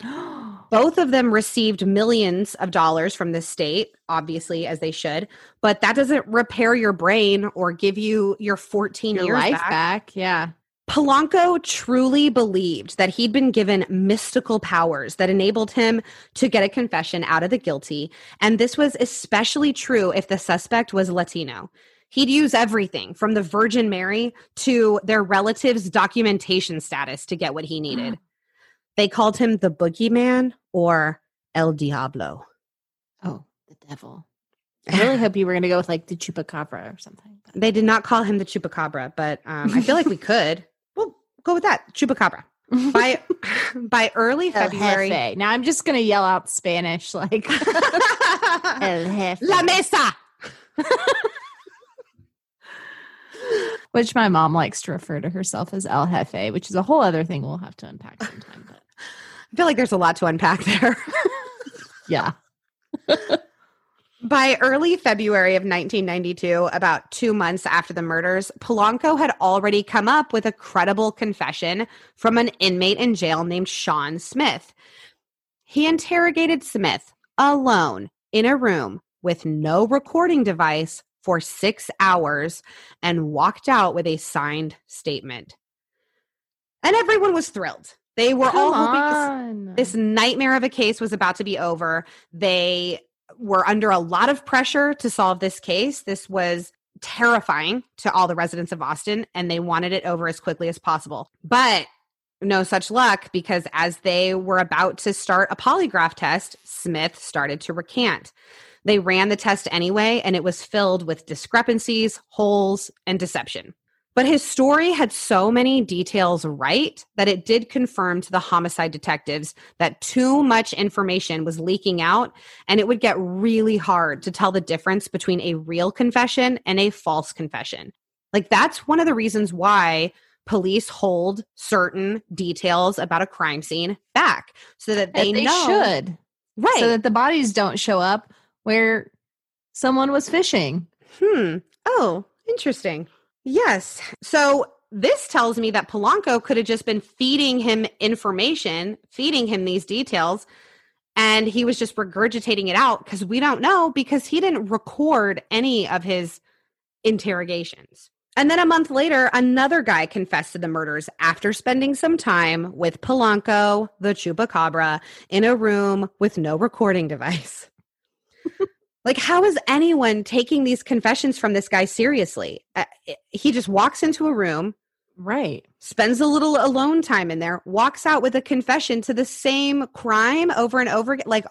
Both of them received millions of dollars from the state, obviously as they should, but that doesn't repair your brain or give you your 14 Your years life back. back. Yeah. Polanco truly believed that he'd been given mystical powers that enabled him to get a confession out of the guilty. And this was especially true if the suspect was Latino. He'd use everything from the Virgin Mary to their relatives' documentation status to get what he needed. they called him the boogeyman or El Diablo. Oh, the devil. I really hope you were going to go with like the chupacabra or something. They did not call him the chupacabra, but um, I feel like we could. We'll go with that. Chupacabra. By by early El February. jefe. Now I'm just going to yell out Spanish like El jefe. La mesa. which my mom likes to refer to herself as El Jefe, which is a whole other thing we'll have to unpack sometime. But I feel like there's a lot to unpack there. yeah. By early February of 1992, about two months after the murders, Polanco had already come up with a credible confession from an inmate in jail named Sean Smith. He interrogated Smith alone in a room with no recording device for six hours and walked out with a signed statement. And everyone was thrilled. They were all hoping this this nightmare of a case was about to be over. They were under a lot of pressure to solve this case. This was terrifying to all the residents of Austin, and they wanted it over as quickly as possible. But no such luck because as they were about to start a polygraph test, Smith started to recant. They ran the test anyway, and it was filled with discrepancies, holes, and deception. But his story had so many details right that it did confirm to the homicide detectives that too much information was leaking out, and it would get really hard to tell the difference between a real confession and a false confession. Like, that's one of the reasons why police hold certain details about a crime scene back so that they, they know. should. Right. So that the bodies don't show up where someone was fishing. Hmm. Oh, interesting. Yes. So this tells me that Polanco could have just been feeding him information, feeding him these details, and he was just regurgitating it out because we don't know because he didn't record any of his interrogations. And then a month later, another guy confessed to the murders after spending some time with Polanco, the chupacabra, in a room with no recording device. Like, how is anyone taking these confessions from this guy seriously? Uh, he just walks into a room, Right. spends a little alone time in there, walks out with a confession to the same crime over and over again. Like,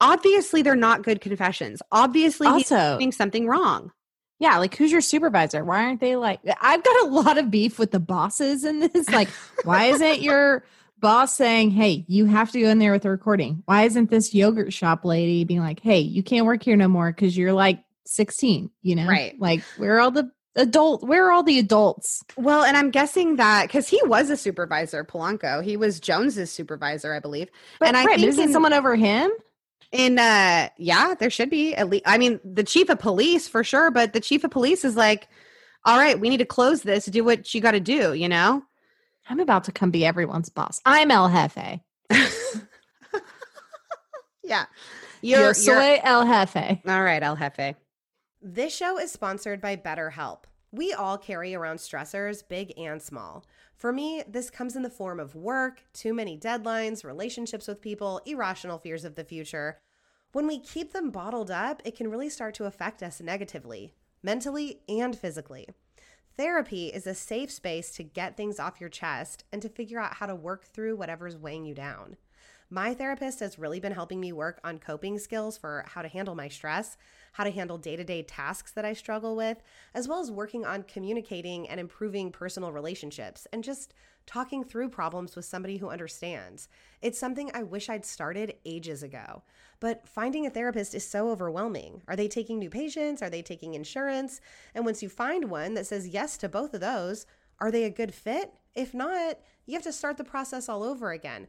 obviously, they're not good confessions. Obviously, he's Also, doing something wrong. yeah, like who's your supervisor? Why aren't they like I've got a lot of beef with the bosses in this. Like, why isn't your boss saying, Hey, you have to go in there with the recording? Why isn't this yogurt shop lady being like, Hey, you can't work here no more because you're like 16, you know? Right. Like, where are all the adult where are all the adults? Well, and I'm guessing that because he was a supervisor, Polanco, he was Jones's supervisor, I believe. But, And I right, think isn't in- someone over him? In uh, yeah, there should be at least. I mean, the chief of police for sure, but the chief of police is like, "All right, we need to close this. Do what you got to do." You know. I'm about to come be everyone's boss. I'm El Jefe. yeah, Yo you're, soy you're El Jefe. all right, El Jefe. This show is sponsored by BetterHelp. We all carry around stressors, big and small. For me, this comes in the form of work, too many deadlines, relationships with people, irrational fears of the future. When we keep them bottled up, it can really start to affect us negatively, mentally and physically. Therapy is a safe space to get things off your chest and to figure out how to work through whatever's weighing you down. My therapist has really been helping me work on coping skills for how to handle my stress, how to handle day to day tasks that I struggle with, as well as working on communicating and improving personal relationships and just talking through problems with somebody who understands. It's something I wish I'd started ages ago. But finding a therapist is so overwhelming. Are they taking new patients? Are they taking insurance? And once you find one that says yes to both of those, are they a good fit? If not, you have to start the process all over again.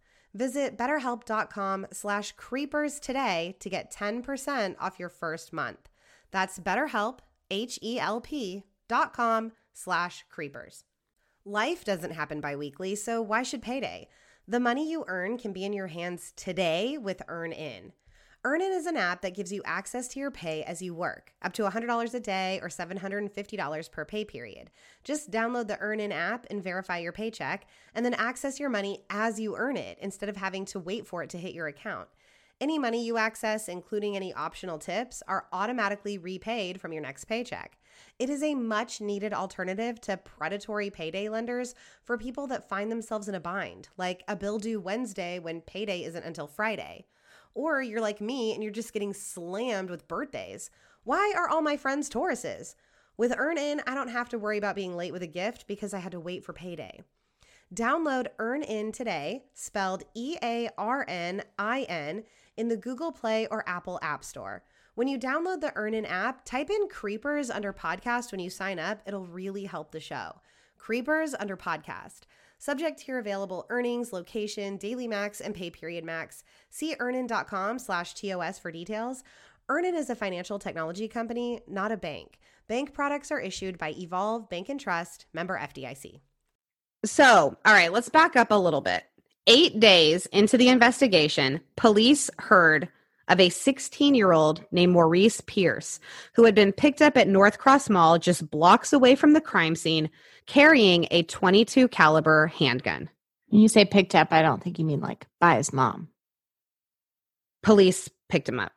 Visit betterhelp.com slash creepers today to get 10% off your first month. That's betterhelp, H-E-L-P dot com slash creepers. Life doesn't happen bi-weekly, so why should payday? The money you earn can be in your hands today with EarnIn. EarnIn is an app that gives you access to your pay as you work, up to $100 a day or $750 per pay period. Just download the EarnIn app and verify your paycheck, and then access your money as you earn it instead of having to wait for it to hit your account. Any money you access, including any optional tips, are automatically repaid from your next paycheck. It is a much needed alternative to predatory payday lenders for people that find themselves in a bind, like a bill due Wednesday when payday isn't until Friday. Or you're like me and you're just getting slammed with birthdays. Why are all my friends Tauruses? With EarnIn, I don't have to worry about being late with a gift because I had to wait for payday. Download EarnIn today, spelled E A R N I N, in the Google Play or Apple App Store. When you download the EarnIn app, type in Creepers under podcast when you sign up. It'll really help the show. Creepers under podcast. Subject your available earnings, location, daily max, and pay period max. See earnin.com slash TOS for details. Earnin is a financial technology company, not a bank. Bank products are issued by Evolve Bank and Trust, member FDIC. So, all right, let's back up a little bit. Eight days into the investigation, police heard of a 16 year old named Maurice Pierce, who had been picked up at North Cross Mall just blocks away from the crime scene carrying a 22 caliber handgun. When you say picked up, I don't think you mean like by his mom. Police picked him up.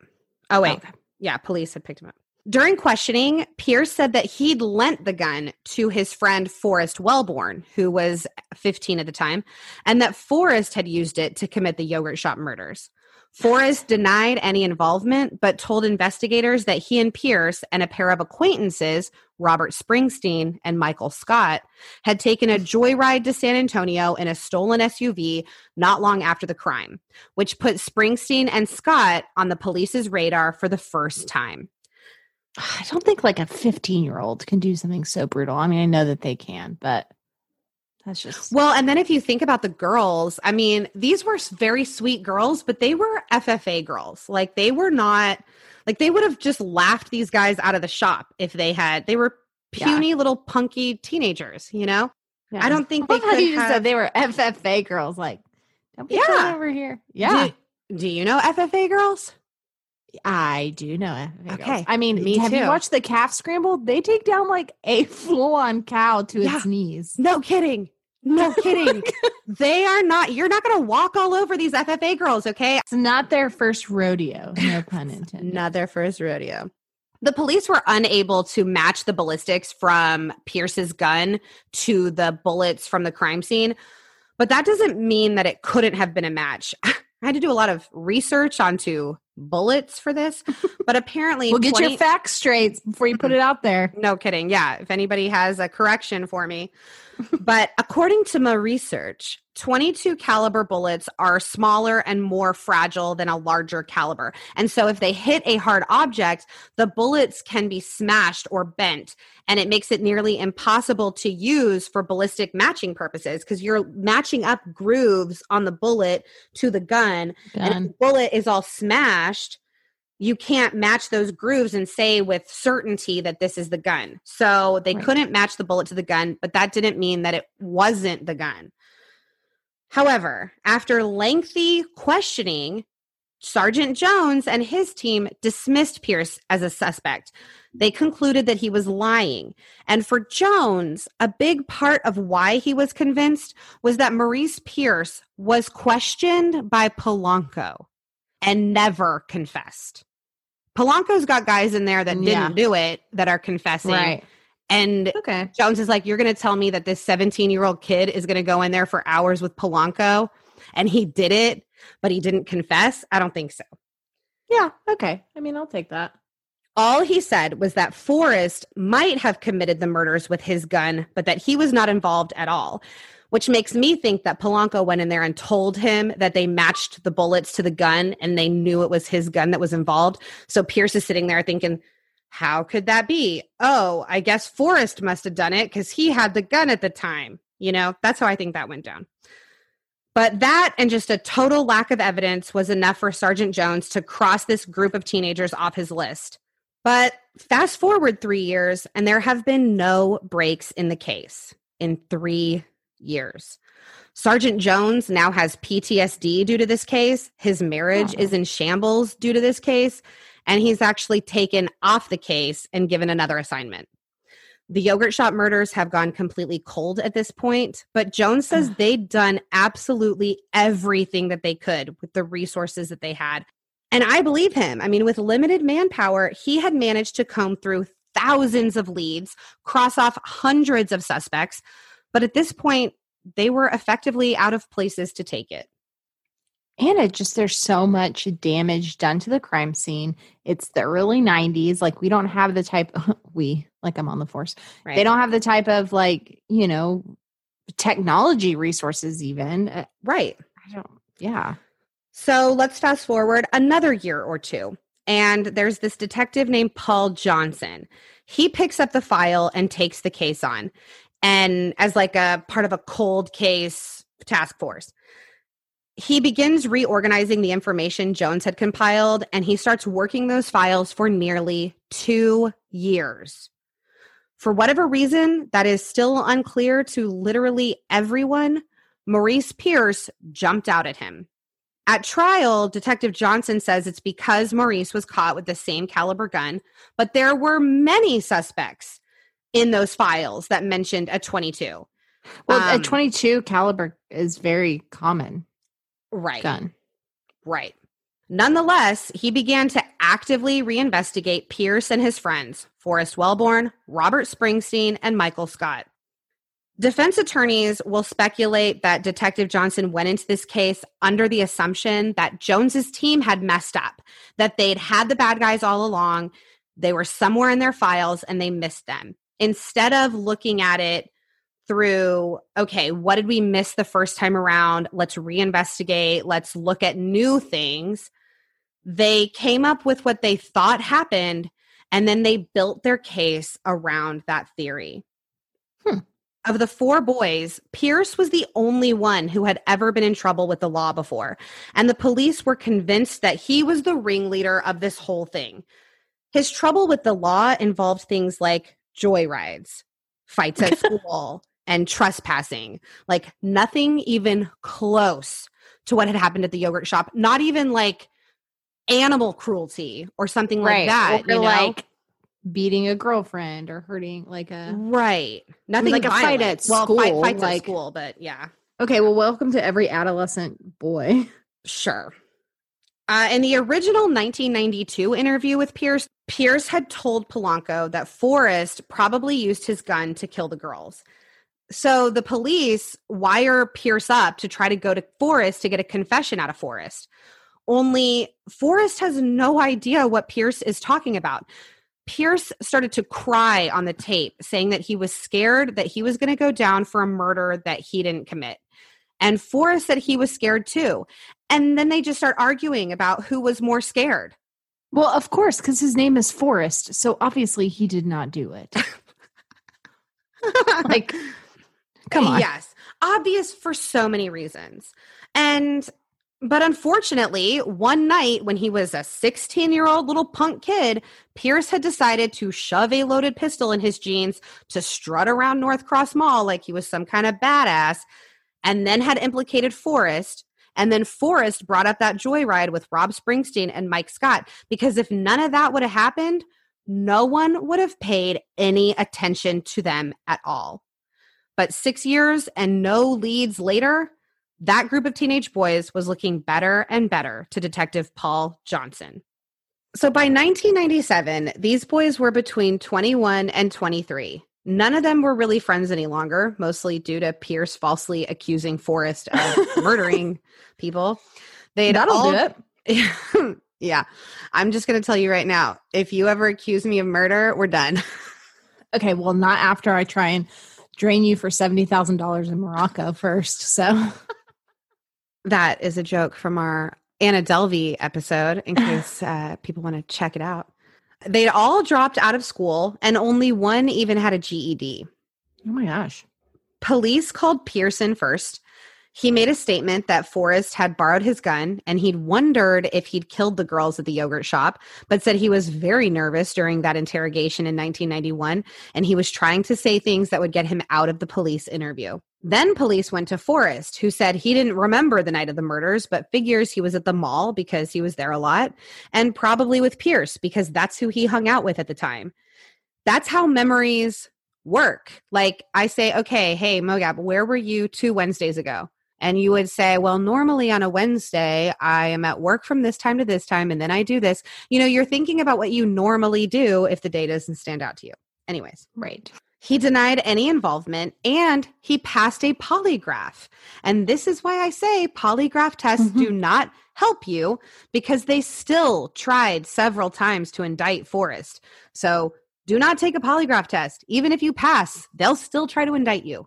Oh, wait. Okay. Yeah, police had picked him up. During questioning, Pierce said that he'd lent the gun to his friend Forrest Welborn, who was 15 at the time, and that Forrest had used it to commit the yogurt shop murders. Forrest denied any involvement, but told investigators that he and Pierce and a pair of acquaintances, Robert Springsteen and Michael Scott, had taken a joyride to San Antonio in a stolen SUV not long after the crime, which put Springsteen and Scott on the police's radar for the first time. I don't think like a 15 year old can do something so brutal. I mean, I know that they can, but that's just Well, and then if you think about the girls, I mean, these were very sweet girls, but they were FFA girls. Like they were not like they would have just laughed these guys out of the shop if they had they were Yeah. puny little punky teenagers, you know? Yeah. I don't think I they how could you just have, said they were FFA girls. Like, don't be Yeah. over here. Yeah, Do, do you know FFA girls? I do know FFA girls. Okay, I mean, me have too. you watched the calf scramble? They take down like a full on cow to Yeah. its knees. No kidding. No kidding. they are not you're not going to walk all over these FFA girls, okay? It's not their first rodeo. No pun intended. Not their first rodeo. The police were unable to match the ballistics from Pierce's gun to the bullets from the crime scene, but that doesn't mean that it couldn't have been a match. I had to do a lot of research onto bullets for this, but apparently We'll get your facts straight before you put it out there. no kidding. Yeah. If anybody has a correction for me. but according to my research, 22 caliber bullets are smaller and more fragile than a larger caliber. And so if they hit a hard object, the bullets can be smashed or bent. And it makes it nearly impossible to use for ballistic matching purposes because you're matching up grooves on the bullet to the gun and if the bullet is all smashed, you can't match those grooves and say with certainty that this is the gun. So they Right. couldn't match the bullet to the gun, but that didn't mean that it wasn't the gun. However, after lengthy questioning, Sergeant Jones and his team dismissed Pierce as a suspect. They concluded that he was lying. And for Jones, a big part of why he was convinced was that Maurice Pierce was questioned by Polanco and never confessed. Polanco's got guys in there that didn't Yeah. do it that are confessing. Right. And Okay. Jones is like, You're going to tell me that this 17 year old kid is going to go in there for hours with Polanco and he did it, but he didn't confess? I don't think so. Yeah. Okay. I mean, I'll take that. All he said was that Forrest might have committed the murders with his gun, but that he was not involved at all, which makes me think that Polanco went in there and told him that they matched the bullets to the gun and they knew it was his gun that was involved. So Pierce is sitting there thinking, how could that be? Oh, I guess Forrest must have done it because he had the gun at the time. You know, that's how I think that went down. But that and just a total lack of evidence was enough for Sergeant Jones to cross this group of teenagers off his list. But fast forward three years, and there have been no breaks in the case in three years. Sergeant Jones now has PTSD due to this case. His marriage Oh. is in shambles due to this case. And uh-huh. he's actually taken off the case and given another assignment. The yogurt shop murders have gone completely cold at this point, but Jones says Ugh. they'd done absolutely everything that they could with the resources that they had. And I believe him. I mean, with limited manpower, he had managed to comb through thousands of leads, cross off hundreds of suspects. But at this point, they were effectively out of places to take it. And it just there's so much damage done to the crime scene. It's the early 90s. Like we don't have the type we like I'm on the force. Right. They don't have the type of like, you know, technology resources even. Uh, right. I don't yeah. So let's fast forward another year or two. And there's this detective named Paul Johnson. He picks up the file and takes the case on, and as like a part of a cold case task force. He begins reorganizing the information Jones had compiled, and he starts working those files for nearly two years. For whatever reason, that is still unclear to literally everyone, Maurice Pierce jumped out at him. At trial, Detective Johnson says it's because Maurice was caught with the same caliber gun, but there were many suspects in those files that mentioned a 22. Well, Um, a 22 caliber is very common Right. gun. Right. Nonetheless, he began to actively reinvestigate Pierce and his friends, Forrest Welborn, Robert Springsteen, and Michael Scott. Defense attorneys will speculate that Detective Johnson went into this case under the assumption that Jones's team had messed up, that they'd had the bad guys all along, they were somewhere in their files and they missed them. Instead of looking at it through, okay, what did we miss the first time around? Let's reinvestigate, let's look at new things. They came up with what they thought happened and then they built their case around that theory. Hmm. Of the four boys, Pierce was the only one who had ever been in trouble with the law before, and the police were convinced that he was the ringleader of this whole thing. His trouble with the law involved things like joyrides, fights at school, and trespassing. Like nothing even close to what had happened at the yogurt shop, not even like animal cruelty or something like that. Or you know? like beating a girlfriend or hurting like a right. Nothing like a fight violent. at well, fight, school, fights like- at school, but yeah. Okay, well welcome to every adolescent boy. Sure. Uh, in the original 1992 interview with Pierce, Pierce had told Polanco that Forrest probably used his gun to kill the girls. So the police wire Pierce up to try to go to Forrest to get a confession out of Forrest. Only Forrest has no idea what Pierce is talking about. Pierce started to cry on the tape, saying that he was scared that he was going to go down for a murder that he didn't commit. And Forrest said he was scared too. And then they just start arguing about who was more scared. Well, of course, because his name is Forrest, so obviously he did not do it. like, come on. Yes. Obvious for so many reasons. And but unfortunately, one night when he was a 16 year old little punk kid, Pierce had decided to shove a loaded pistol in his jeans to strut around North Cross Mall like he was some kind of badass, and then had implicated Forrest. And then Forrest brought up that joyride with Rob Springsteen and Mike Scott because if none of that would have happened, no one would have paid any attention to them at all. But six years and no leads later, that group of teenage boys was looking better and better to Detective Paul Johnson. So by 1997, these boys were between 21 and 23. None of them were really friends any longer, mostly due to Pierce falsely accusing Forrest of murdering people. They'd That'll all, do it. yeah. I'm just going to tell you right now if you ever accuse me of murder, we're done. Okay, well, not after I try and drain you for seventy thousand dollars in Morocco first. So That is a joke from our Anna Delvey episode, in case uh, people want to check it out. They'd all dropped out of school, and only one even had a GED. Oh my gosh. Police called Pearson first. He made a statement that Forrest had borrowed his gun and he'd wondered if he'd killed the girls at the yogurt shop, but said he was very nervous during that interrogation in 1991 and he was trying to say things that would get him out of the police interview. Then police went to Forrest, who said he didn't remember the night of the murders, but figures he was at the mall because he was there a lot, and probably with Pierce because that's who he hung out with at the time. That's how memories work. Like I say, okay, hey, Mogab, where were you two Wednesdays ago? And you would say, well, normally on a Wednesday, I am at work from this time to this time, and then I do this. You know, you're thinking about what you normally do if the day doesn't stand out to you. Anyways, Right. he denied any involvement and he passed a polygraph. And this is why I say polygraph tests Mhm. do not help you because they still tried several times to indict Forrest. So do not take a polygraph test. Even if you pass, they'll still try to indict you.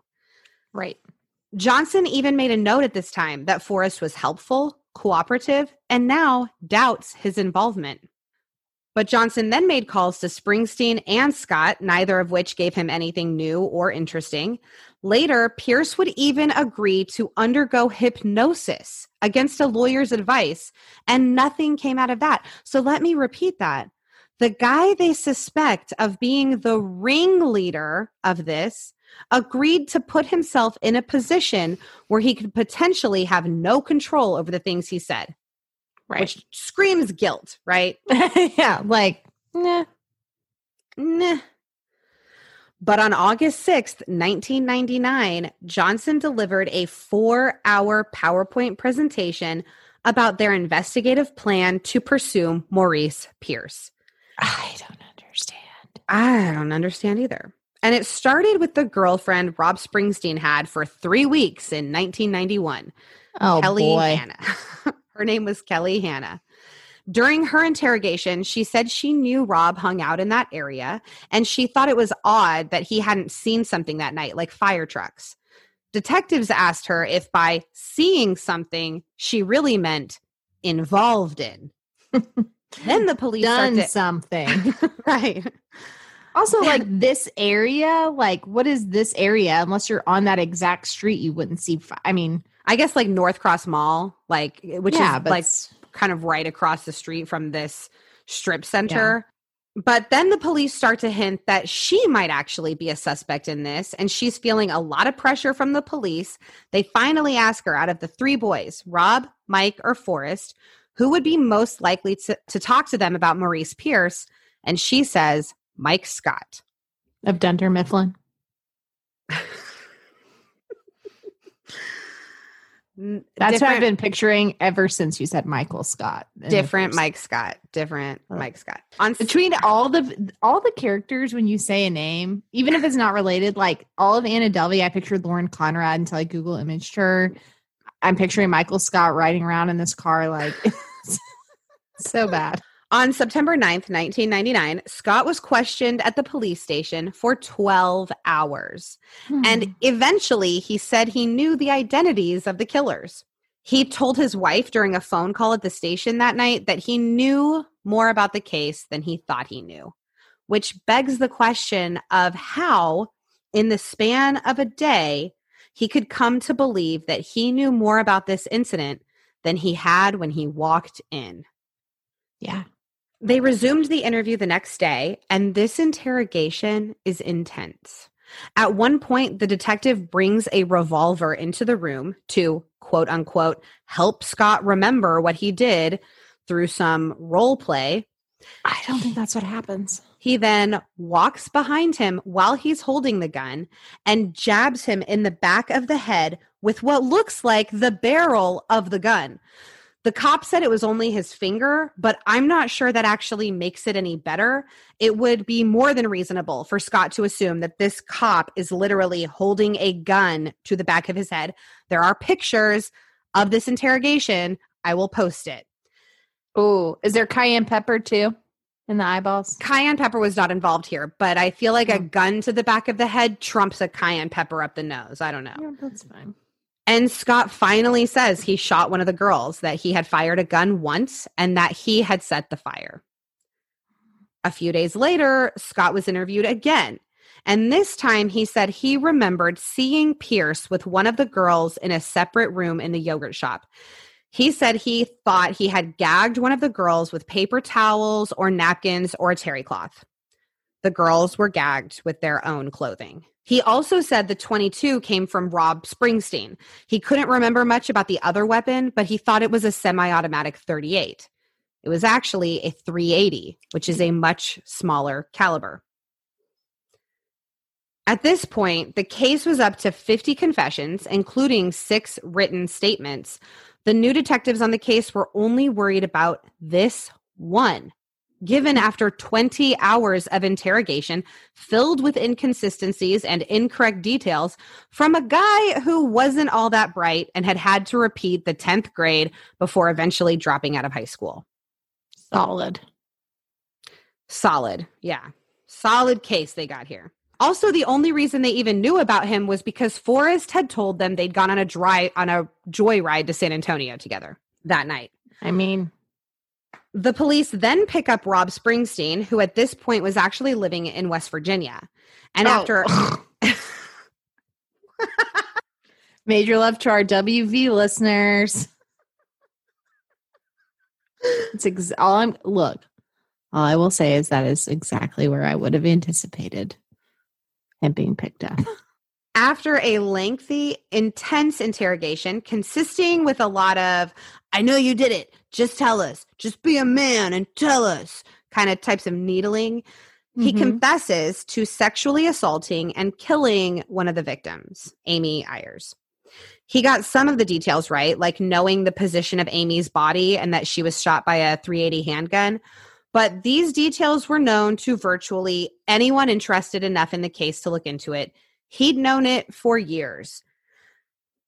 Right. Johnson even made a note at this time that Forrest was helpful, cooperative, and now doubts his involvement. But Johnson then made calls to Springsteen and Scott, neither of which gave him anything new or interesting. Later, Pierce would even agree to undergo hypnosis against a lawyer's advice, and nothing came out of that. So let me repeat that. The guy they suspect of being the ringleader of this agreed to put himself in a position where he could potentially have no control over the things he said, Right. which screams guilt, right? yeah. Like, nah. Nah. But on August 6th, 1999, Johnson delivered a four hour PowerPoint presentation about their investigative plan to pursue Maurice Pierce. I don't understand. I don't understand either. And it started with the girlfriend Rob Springsteen had for three weeks in 1991. Oh, Kelly boy. Hanna. her name was Kelly Hanna. During her interrogation, she said she knew Rob hung out in that area and she thought it was odd that he hadn't seen something that night, like fire trucks. Detectives asked her if by seeing something she really meant involved in. then the police Done started. something. right. Also, like this area, like what is this area? Unless you're on that exact street, you wouldn't see. fi- I mean, I guess like North Cross Mall, like which yeah, is but like kind of right across the street from this strip center. But then the police start to hint that she might actually be a suspect in this, and she's feeling a lot of pressure from the police. They finally ask her out of the three boys, Rob, Mike, or Forrest, who would be most likely to, to talk to them about Maurice Pierce. And she says, Mike Scott. of Dunder Mifflin. That's what I've been picturing ever since you said Michael Scott. different Mike Scott. Different Oh. Mike Scott. On Between all the all the characters, when you say a name, even if it's not related, like all of Anna Delvey, I pictured Lauren Conrad until I Google imaged her. I'm picturing Michael Scott riding around in this car, like so bad. On September 9th, 1999, Scott was questioned at the police station for 12 hours. Hmm. And eventually, he said he knew the identities of the killers. He told his wife during a phone call at the station that night that he knew more about the case than he thought he knew, which begs the question of how, in the span of a day, he could come to believe that he knew more about this incident than he had when he walked in. yeah, They resumed the interview the next day, and this interrogation is intense. At one point, the detective brings a revolver into the room to quote unquote help Scott remember what he did through some role play. I don't think that's what happens. He then walks behind him while he's holding the gun and jabs him in the back of the head with what looks like the barrel of the gun. The cop said it was only his finger, but I'm not sure that actually makes it any better. It would be more than reasonable for Scott to assume that this cop is literally holding a gun to the back of his head. There are pictures of this interrogation. I will post it. Oh, is there cayenne pepper too in the eyeballs? Cayenne pepper was not involved here, but I feel like a hmm. gun to the back of the head trumps a cayenne pepper up the nose. I don't know. Yeah, that's fine. And Scott finally says he shot one of the girls, that he had fired a gun once and that he had set the fire. A few days later, Scott was interviewed again. And this time he said he remembered seeing Pierce with one of the girls in a separate room in the yogurt shop. He said he thought he had gagged one of the girls with paper towels or napkins or a terry cloth. The girls were gagged with their own clothing. He also said the 22 came from Rob Springsteen. He couldn't remember much about the other weapon, but he thought it was a semi automatic 38. It was actually a 380, which is a much smaller caliber. At this point, the case was up to 50 confessions, including six written statements. The new detectives on the case were only worried about this one given after 20 hours of interrogation filled with inconsistencies and incorrect details from a guy who wasn't all that bright and had had to repeat the 10th grade before eventually dropping out of high school. Solid. Solid. Yeah. Solid case they got here. Also, the only reason they even knew about him was because Forrest had told them they'd gone on a dry on a joyride to San Antonio together that night. I mean, The police then pick up Rob Springsteen, who at this point was actually living in West Virginia. And Oh. after major love to our WV listeners. It's ex- all I'm look. All I will say is that is exactly where I would have anticipated him being picked up. After a lengthy, intense interrogation consisting with a lot of, I know you did it, just tell us, just be a man and tell us, kind of types of needling, he Mhm. confesses to sexually assaulting and killing one of the victims, Amy Ayers. He got some of the details right, like knowing the position of Amy's body and that she was shot by a 380 handgun. But these details were known to virtually anyone interested enough in the case to look into it. He'd known it for years.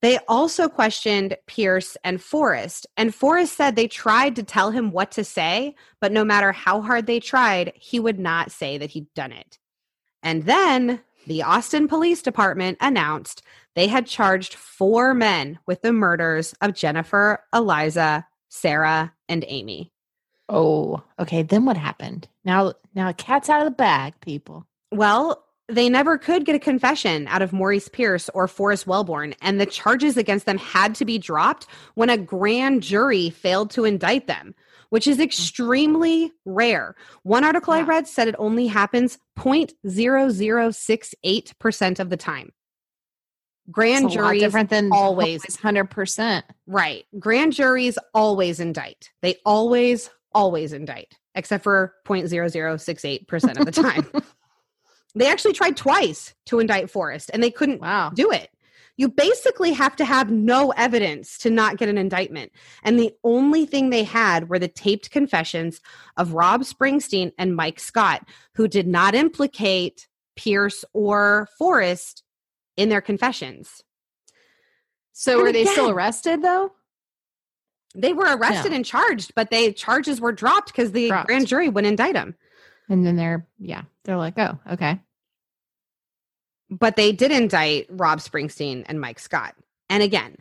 They also questioned Pierce and Forrest, and Forrest said they tried to tell him what to say, but no matter how hard they tried, he would not say that he'd done it. And then the Austin Police Department announced they had charged four men with the murders of Jennifer, Eliza, Sarah, and Amy. Oh, okay. Then what happened? Now, now, a cat's out of the bag, people. Well, they never could get a confession out of Maurice Pierce or Forrest Welborn, and the charges against them had to be dropped when a grand jury failed to indict them, which is extremely rare. One article I read said it only happens 0.0068% of the time. Grand juries different than always- hundred percent. Right. Grand juries always indict. They always, always indict, except for 0.0068% of the time. they actually tried twice to indict Forrest and they couldn't Wow. do it. You basically have to have no evidence to not get an indictment. And the only thing they had were the taped confessions of Rob Springsteen and Mike Scott, who did not implicate Pierce or Forrest in their confessions. So And were they still arrested though? They were arrested No. and charged, but they charges were dropped because the Dropped. grand jury wouldn't indict them. And then they're yeah, they're like, oh, okay. But they did indict Rob Springsteen and Mike Scott. And again,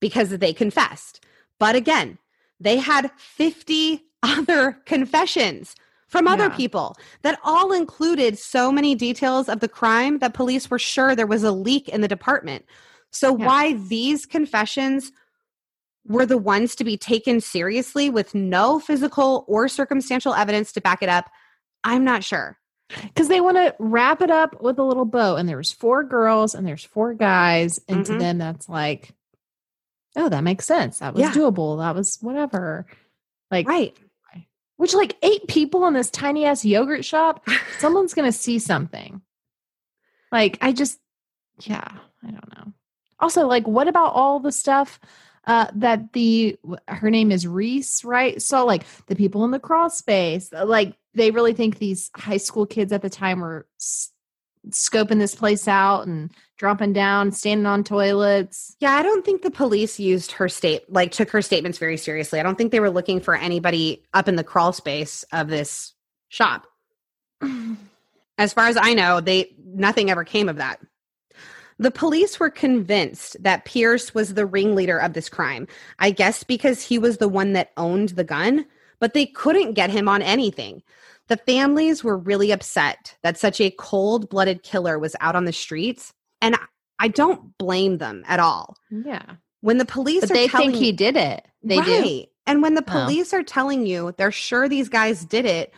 because they confessed. But again, they had 50 other confessions from other Yeah. people that all included so many details of the crime that police were sure there was a leak in the department. So, Yeah. why these confessions were the ones to be taken seriously with no physical or circumstantial evidence to back it up, I'm not sure. Because they want to wrap it up with a little bow. And there's four girls and there's four guys. And to Mhm. them, that's like, oh, that makes sense. That was Yeah. doable. That was whatever. Like, Right. which like eight people in this tiny ass yogurt shop, someone's gonna see something. Like, I just, yeah, I don't know. Also, like, what about all the stuff uh that the her name is Reese, right? So, like, the people in the crawl space, uh, like, they really think these high school kids at the time were s- scoping this place out and dropping down, standing on toilets. Yeah, I don't think the police used her state like took her statements very seriously. I don't think they were looking for anybody up in the crawl space of this shop. As far as I know, they nothing ever came of that. The police were convinced that Pierce was the ringleader of this crime. I guess because he was the one that owned the gun, but they couldn't get him on anything. The families were really upset that such a cold-blooded killer was out on the streets, and I- don't blame them at all. Yeah, When the police but are they telling think he did it. They do. And when the Oh. police are telling you they're sure these guys did it,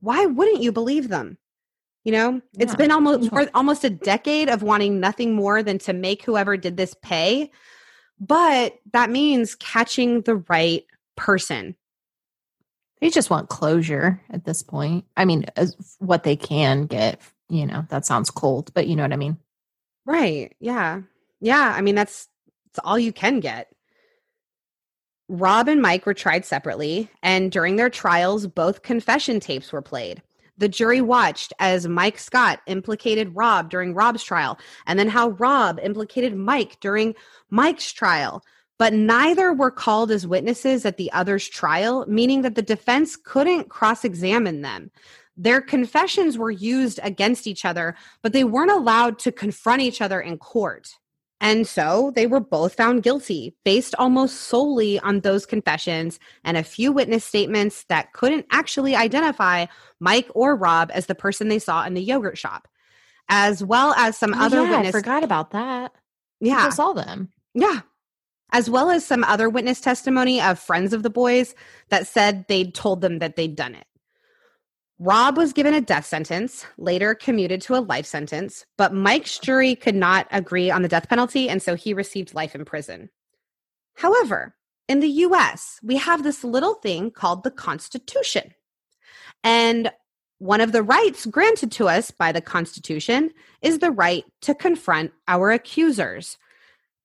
why wouldn't you believe them? You know, it's been almost more, almost a decade of wanting nothing more than to make whoever did this pay. But that means catching the right person. They just want closure at this point. I mean, what they can get, you know, that sounds cold, but you know what I mean? Right. Yeah. Yeah. I mean, that's, that's all you can get. Rob and Mike were tried separately, and during their trials, both confession tapes were played. The jury watched as Mike Scott implicated Rob during Rob's trial, and then how Rob implicated Mike during Mike's trial. But neither were called as witnesses at the other's trial, meaning that the defense couldn't cross examine them. Their confessions were used against each other, but they weren't allowed to confront each other in court. And so they were both found guilty based almost solely on those confessions and a few witness statements that couldn't actually identify Mike or Rob as the person they saw in the yogurt shop, as well as some Oh, other yeah, I forgot about that. Yeah. People saw them. Yeah. As well as some other witness testimony of friends of the boys that said they'd told them that they'd done it. Rob was given a death sentence, later commuted to a life sentence, but Mike's jury could not agree on the death penalty, and so he received life in prison. However, in the US, we have this little thing called the Constitution. And one of the rights granted to us by the Constitution is the right to confront our accusers.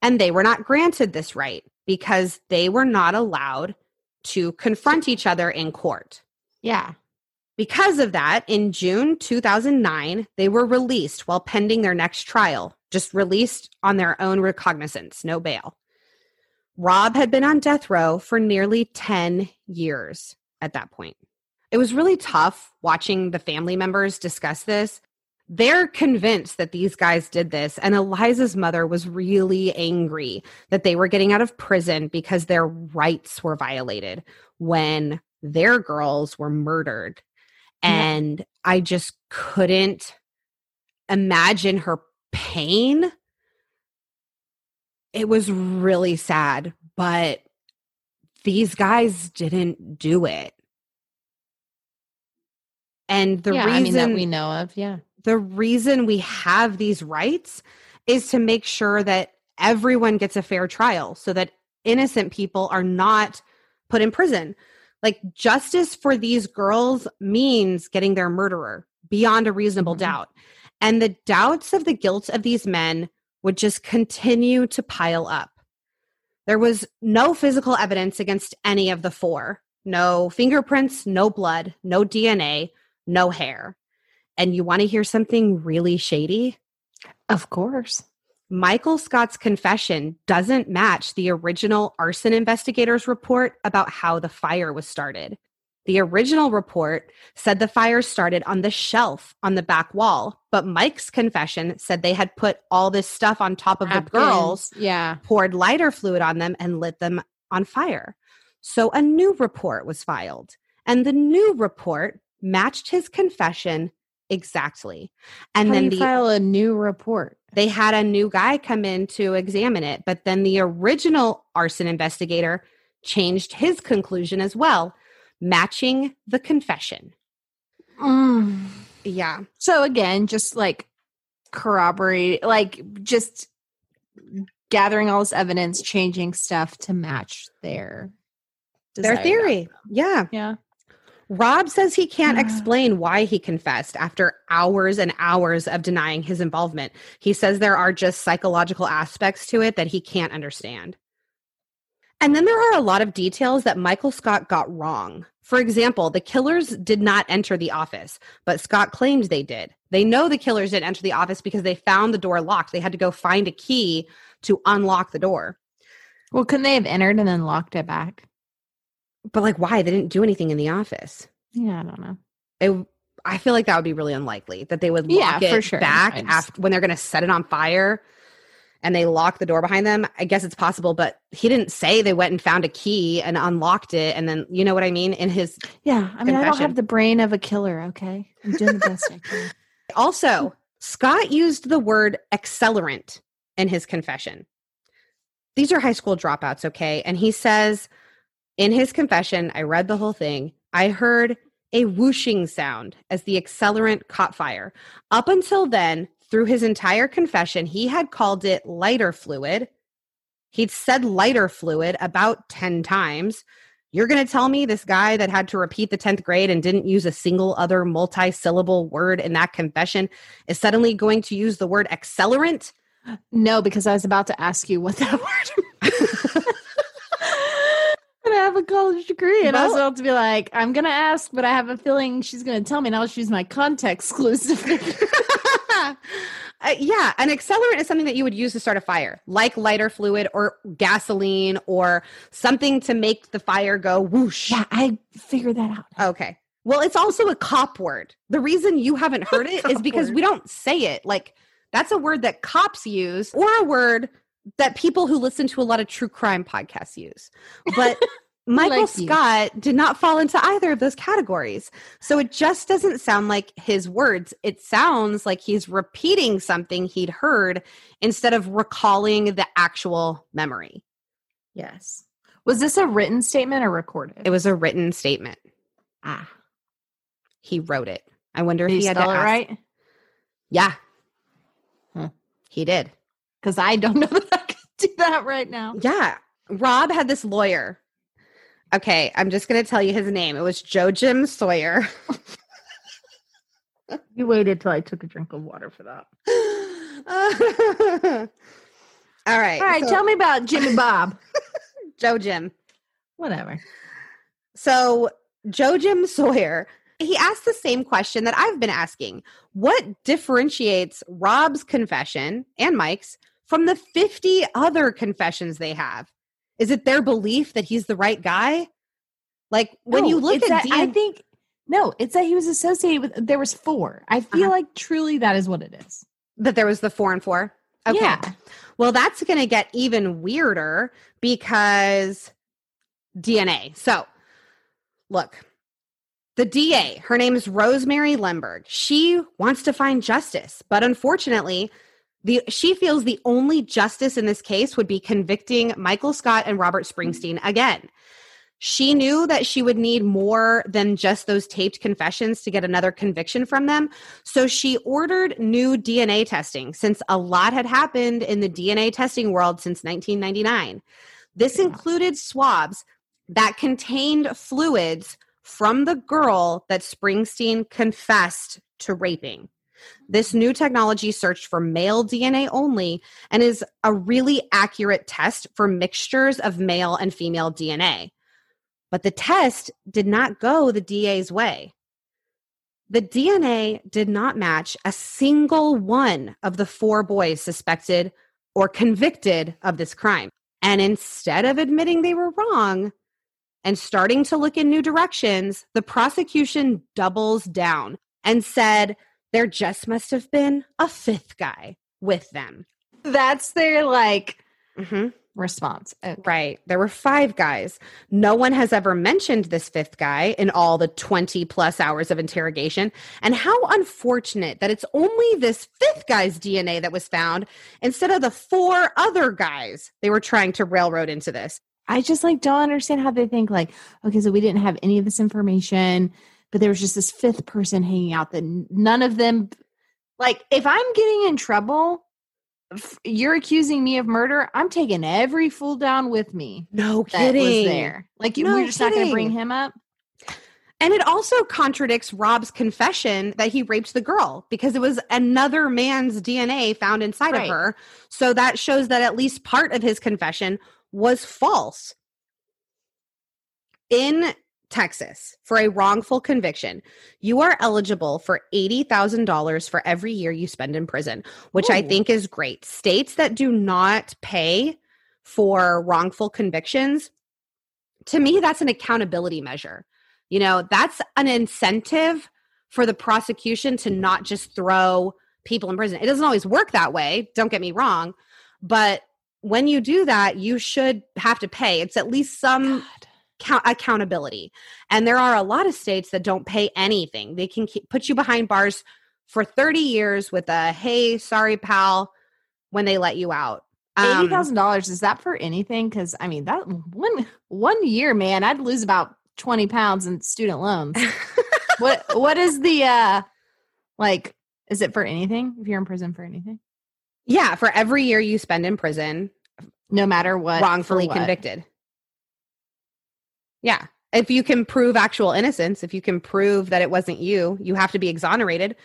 And they were not granted this right because they were not allowed to confront each other in court. Yeah. Because of that, in June 2009, they were released while pending their next trial, just released on their own recognizance, no bail. Rob had been on death row for nearly 10 years at that point. It was really tough watching the family members discuss this. They're convinced that these guys did this, and Eliza's mother was really angry that they were getting out of prison because their rights were violated when their girls were murdered. And I just couldn't imagine her pain it was really sad, but these guys didn't do it. And the yeah, reason I mean, that we know of, yeah. The reason we have these rights is to make sure that everyone gets a fair trial so that innocent people are not put in prison. Like justice for these girls means getting their murderer beyond a reasonable Mhm. doubt. And the doubts of the guilt of these men would just continue to pile up. There was no physical evidence against any of the four no fingerprints, no blood, no DNA, no hair. And you want to hear something really shady? Of course. Michael Scott's confession doesn't match the original arson investigators report about how the fire was started. The original report said the fire started on the shelf on the back wall, but Mike's confession said they had put all this stuff on top of the girls, Yeah. poured lighter fluid on them, and lit them on fire. So a new report was filed, and the new report matched his confession exactly. And How then the file a new report? they had a new guy come in to examine it, but then the original arson investigator changed his conclusion as well, matching the confession. Mm. Yeah. So again, just like corroborate, like just gathering all this evidence, changing stuff to match their Their theory. outcome. Yeah. Yeah. Rob says he can't explain why he confessed after hours and hours of denying his involvement. He says there are just psychological aspects to it that he can't understand. And then there are a lot of details that Michael Scott got wrong. For example, the killers did not enter the office, but Scott claimed they did. They know the killers didn't enter the office because they found the door locked. They had to go find a key to unlock the door. Well, couldn't they have entered and then locked it back? But like why? They didn't do anything in the office. Yeah, I don't know. it, I feel like that would be really unlikely that they would Yeah, lock it for sure. back just- after when they're going to set it on fire and they lock the door behind them. I guess it's possible, but he didn't say they went and found a key and unlocked it and then you know what I mean in his Yeah, I mean, I don't have the brain of a killer. Okay, I'm doing the best I can. Also, Scott used the word accelerant in his confession. These are high school dropouts, okay? And he says in his confession, I read the whole thing. I heard a whooshing sound as the accelerant caught fire. Up until then, through his entire confession, he had called it lighter fluid. He'd said lighter fluid about 10 times. You're going to tell me this guy that had to repeat the 10th grade and didn't use a single other multi syllable word in that confession is suddenly going to use the word accelerant? No, because I was about to ask you what that word. I have a college degree, and I was about to be like, I'm gonna ask, but I have a feeling she's gonna tell me, and I'll just my context exclusive. Uh, yeah, an accelerant is something that you would use to start a fire, like lighter fluid or gasoline or something to make the fire go whoosh. yeah, I figured that out. Okay. Well, it's also a cop word. The reason you haven't heard it is because word. we don't say it. Like that's a word that cops use or a word that people who listen to a lot of true crime podcasts use. But Michael Like you. Scott did not fall into either of those categories. So it just doesn't sound like his words. It sounds like he's repeating something he'd heard instead of recalling the actual memory. Yes. Was this a written statement or recorded? It was a written statement. ah. he wrote it. I wonder if Did he had to it ask. right? Yeah. Huh. He did. Because I don't know that I could do that right now. Yeah. Rob had this lawyer. Okay, I'm just going to tell you his name. It was Joe Jim Sawyer. You waited till I took a drink of water for that. All right. All right, so- tell me about Jimmy Bob. Joe Jim. Whatever. So, Joe Jim Sawyer, he asked the same question that I've been asking. What differentiates Rob's confession and Mike's from the 50 other confessions they have? Is it their belief that he's the right guy? Like when you look at that, I think no, it's that he was associated with. There was four. I feel Uh-huh. like truly that is what it is. that there was the four and four. Okay. Yeah. Well, that's going to get even weirder because DNA. So, look, the DA, her name is Rosemary Lehmberg. She wants to find justice, but unfortunately, the she feels the only justice in this case would be convicting Michael Scott and Robert Springsteen again. She knew that she would need more than just those taped confessions to get another conviction from them. So she ordered new DNA testing since a lot had happened in the DNA testing world since 1999. This included swabs that contained fluids from the girl that Springsteen confessed to raping. This new technology searched for male DNA only and is a really accurate test for mixtures of male and female DNA. But the test did not go the DA's way. The DNA did not match a single one of the four boys suspected or convicted of this crime. And instead of admitting they were wrong and starting to look in new directions, the prosecution doubles down and said there just must have been a fifth guy with them. That's their like hmm response. Okay. Right. There were five guys. No one has ever mentioned this fifth guy in all the 20 plus hours of interrogation. And how unfortunate that it's only this fifth guy's DNA that was found instead of the four other guys they were trying to railroad into this. I just like don't understand how they think like, okay, so we didn't have any of this information, but there was just this fifth person hanging out that none of them like if I'm getting in trouble, you're accusing me of murder, I'm taking every fool down with me No was there. Like you No we're just not going to bring him up. And it also contradicts Rob's confession that he raped the girl because it was another man's DNA found inside Right. of her. So that shows that at least part of his confession was false. In Texas, for a wrongful conviction, you are eligible for $80,000 for every year you spend in prison, which I think is great. States that do not pay for wrongful convictions, to me, that's an accountability measure. You know, that's an incentive for the prosecution to not just throw people in prison. It doesn't always work that way, don't get me wrong, but when you do that, you should have to pay. It's at least some God. Count- accountability. And there are a lot of states that don't pay anything. They can keep, put you behind bars for 30 years with a hey, sorry pal when they let you out. Um, Eighty thousand dollars is that for anything? Because I mean that one one year, man, I'd lose about twenty pounds in student loans. what what is the uh like? Is it for anything? If you're in prison for anything, yeah, for every year you spend in prison, no matter what, wrongfully what? convicted. Yeah. If you can prove actual innocence, if you can prove that it wasn't you, you have to be exonerated.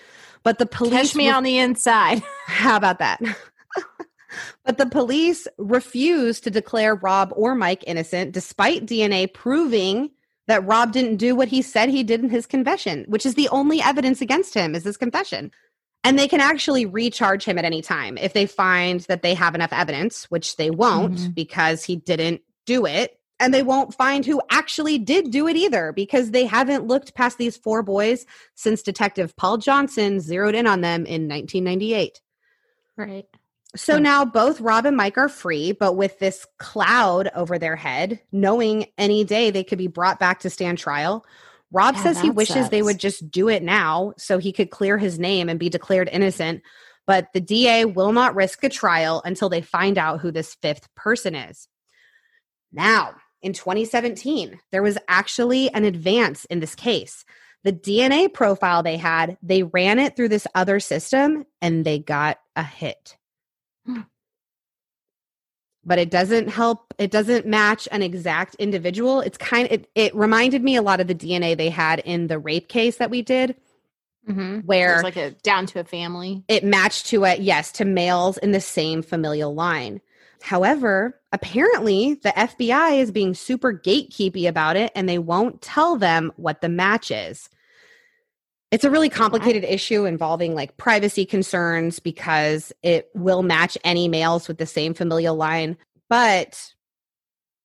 But the police Catch me re- on the inside. How about that? but the police refused to declare Rob or Mike innocent despite DNA proving that Rob didn't do what he said he did in his confession, which is the only evidence against him is his confession. And they can actually recharge him at any time if they find that they have enough evidence, which they won't Mhm. because he didn't do it. And they won't find who actually did do it either because they haven't looked past these four boys since Detective Paul Johnson zeroed in on them in 1998. Right. So Hmm. now both Rob and Mike are free, but with this cloud over their head, knowing any day they could be brought back to stand trial. Rob Yeah, says he wishes they would just do it now so he could clear his name and be declared innocent. But the DA will not risk a trial until they find out who this fifth person is. Now, in 2017, there was actually an advance in this case. The DNA profile they had, they ran it through this other system and they got a hit. Hmm. But it doesn't help, it doesn't match an exact individual. It's kind of, it, it reminded me a lot of the DNA they had in the rape case that we did, Mm-hmm. where There's like a down to a family. it matched to a yes to males in the same familial line. However, apparently the FBI is being super gatekeepy about it and they won't tell them what the match is. It's a really complicated issue involving like privacy concerns because it will match any males with the same familial line. But,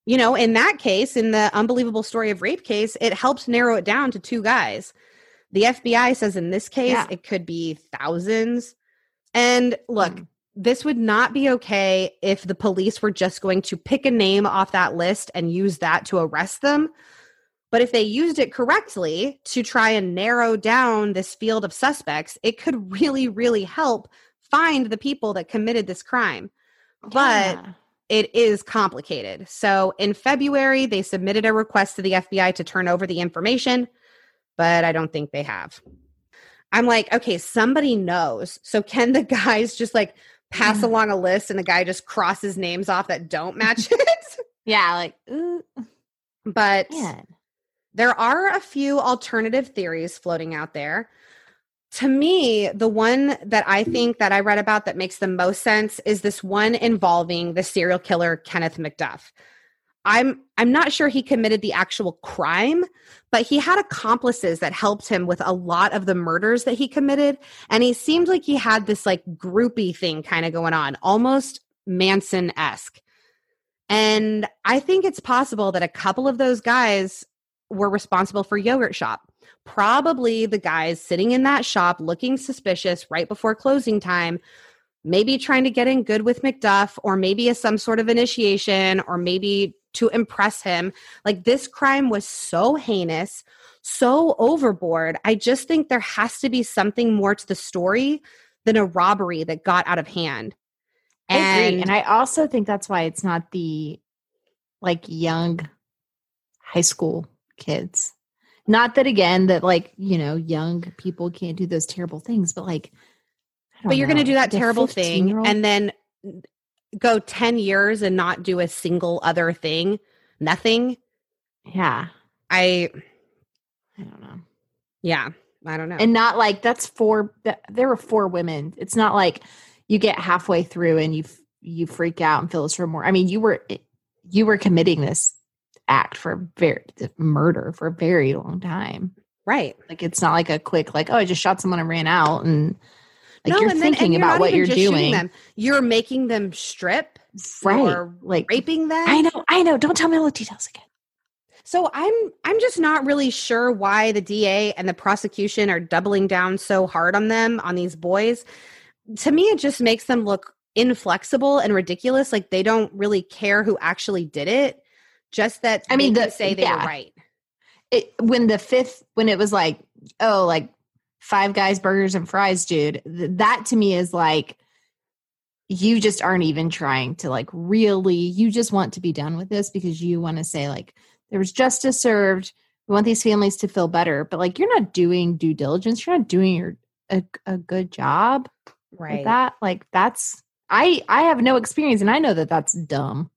you know, in that case, in the unbelievable story of rape case, it helped narrow it down to two guys. The FBI says in this case, Yeah. it could be thousands. And look, Mm. This would not be okay if the police were just going to pick a name off that list and use that to arrest them. But if they used it correctly to try and narrow down this field of suspects, it could really, really help find the people that committed this crime. But Yeah. it is complicated. So in February, they submitted a request to the FBI to turn over the information, but I don't think they have. I'm like, okay, somebody knows. So can the guys just like pass Yeah. along a list and the guy just crosses names off that don't match it? yeah, like ooh, but man. there are a few alternative theories floating out there. To me, the one that I mm. think that I read about that makes the most sense is this one involving the serial killer Kenneth McDuff. I'm I'm not sure he committed the actual crime, but he had accomplices that helped him with a lot of the murders that he committed and he seemed like he had this like groupie thing kind of going on, almost Manson-esque. And I think it's possible that a couple of those guys were responsible for yogurt shop probably the guys sitting in that shop looking suspicious right before closing time maybe trying to get in good with mcduff or maybe as some sort of initiation or maybe to impress him like this crime was so heinous so overboard i just think there has to be something more to the story than a robbery that got out of hand I agree. And I also think that's why it's not the like young high school kids. Not that again that like, you know, young people can't do those terrible things, but like but you're going to do that terrible thing and then go 10 years and not do a single other thing nothing yeah, i I don't know. yeah i don't know And not like that's four there were four women. It's not like you get halfway through and you you freak out and feel this remorse. I mean, you were eh, you were committing this act for very murder for a very long time. right Like it's not like a quick like oh I just shot someone and ran out and like you're and then- thinking about not what you're doing. them. you're making them strip Right. or Like raping them I know, I know. Don't tell me all the details again. So I'm I'm just not really sure why the DA and the prosecution are doubling down so hard on them on these boys. To me it just makes them look inflexible and ridiculous like they don't really care who actually did it just that I mean, they the- say they yeah. were right. It when the fifth when it was like oh like five guys burgers and fries dude. Th- that to me is like you just aren't even trying to like really you just want to be done with this because you want to say like there was justice served. We want these families to feel better. But like you're not doing due diligence. You're not doing your a, a good job with that. Like that's i i have no experience and i know that that's dumb.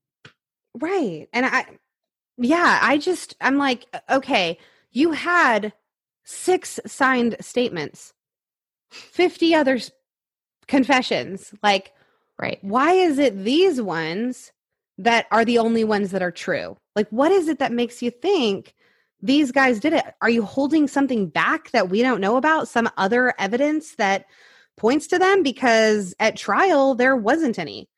Right. And I, yeah, I just, I'm like, okay, you had six signed statements, 50 other confessions. Like, right why is it these ones that are the only ones that are true? Like, what is it that makes you think these guys did it? Are you holding something back that we don't know about? Some other evidence that points to them? Because at trial, there wasn't any.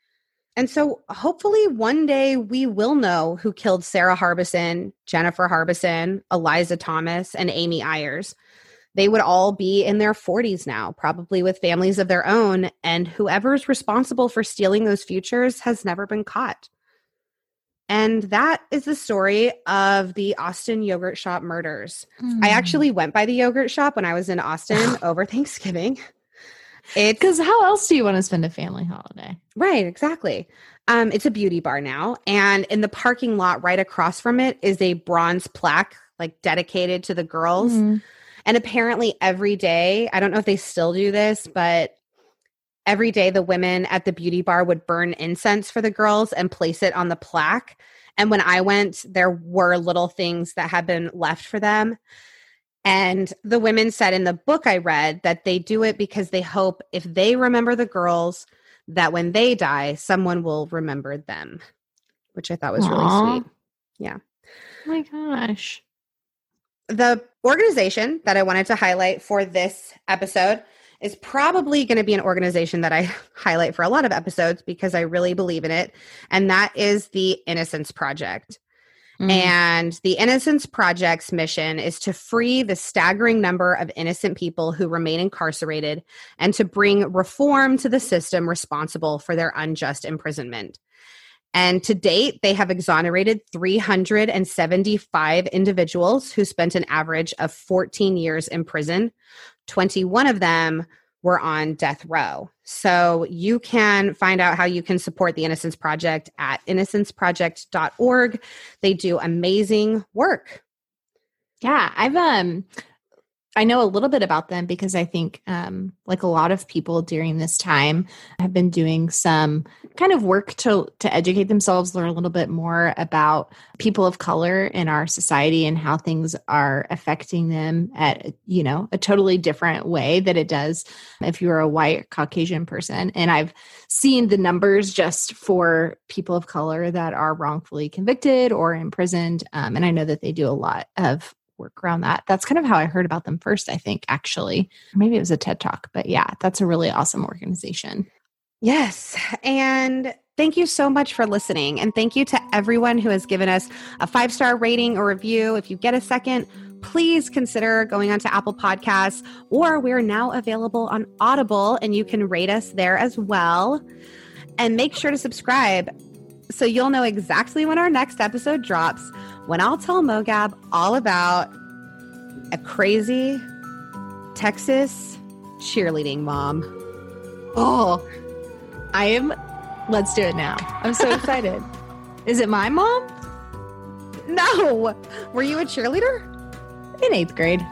And so hopefully one day we will know who killed Sarah Harbison, Jennifer Harbison, Eliza Thomas, and Amy Ayers. They would all be in their 40s now, probably with families of their own, and whoever's responsible for stealing those futures has never been caught. And that is the story of the Austin yogurt shop murders. I hmm. actually went by the yogurt shop when I was in Austin over Thanksgiving. It's because how else do you want to spend a family holiday Right, exactly. Um, it's a beauty bar now, and in the parking lot right across from it is a bronze plaque, like dedicated to the girls. Mhm. And apparently, every day, I don't know if they still do this, but every day the women at the beauty bar would burn incense for the girls and place it on the plaque. And when I went, there were little things that had been left for them. And the women said in the book I read that they do it because they hope if they remember the girls, that when they die, someone will remember them, which I thought was Aw. really sweet. Yeah. Oh my gosh. The organization that I wanted to highlight for this episode is probably going to be an organization that I highlight for a lot of episodes because I really believe in it. And that is the Innocence Project. Mm. And the Innocence Project's mission is to free the staggering number of innocent people who remain incarcerated and to bring reform to the system responsible for their unjust imprisonment. And to date, they have exonerated 375 individuals who spent an average of 14 years in prison. 21 of them were on death row. So you can find out how you can support the Innocence Project at innocenceproject.org. They do amazing work. Yeah, I've um I know a little bit about them because I think um like a lot of people during this time have been doing some kind of work to to educate themselves, learn a little bit more about people of color in our society and how things are affecting them at you know, a totally different way that it does if you're a white Caucasian person. And I've seen the numbers just for people of color that are wrongfully convicted or imprisoned. Um, and I know that they do a lot of work around that. That's kind of how I heard about them first, I think, actually. Maybe it was a TED talk, but yeah, that's a really awesome organization. Yes. And thank you so much for listening. And thank you to everyone who has given us a five star rating or review. If you get a second, please consider going onto Apple Podcasts, or we're now available on Audible, and you can rate us there as well. And make sure to subscribe so you'll know exactly when our next episode drops, when I'll tell Mogab all about a crazy Texas cheerleading mom. Oh, I am. Let's do it now. I'm so excited. Is it my mom? No, were you a cheerleader? In eighth grade.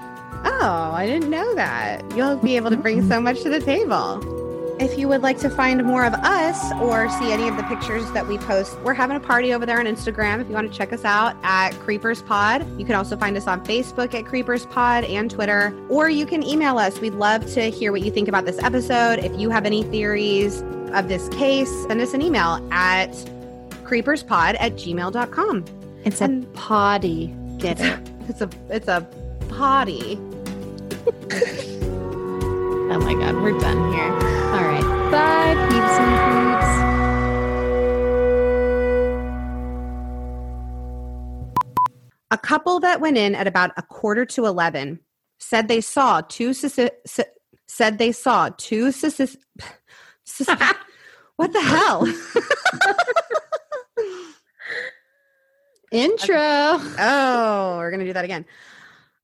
Oh, I didn't know that. You'll be able to bring so much to the table. If you would like to find more of us or see any of the pictures that we post, we're having a party over there on Instagram. If you want to check us out at Creepers Pod, you can also find us on Facebook at Creepers Pod and Twitter, or you can email us. We'd love to hear what you think about this episode. If you have any theories of this case, send us an email at creeperspod at gmail.com. It's And- a potty. Get it? It's a it's a potty. Oh my God, we're done here. All right. Bye, peeps and creeps. A couple that went in at about a quarter to 11 said they saw two sus- su- said they saw two sus- sus- what the hell? Intro. oh, we're going to do that again.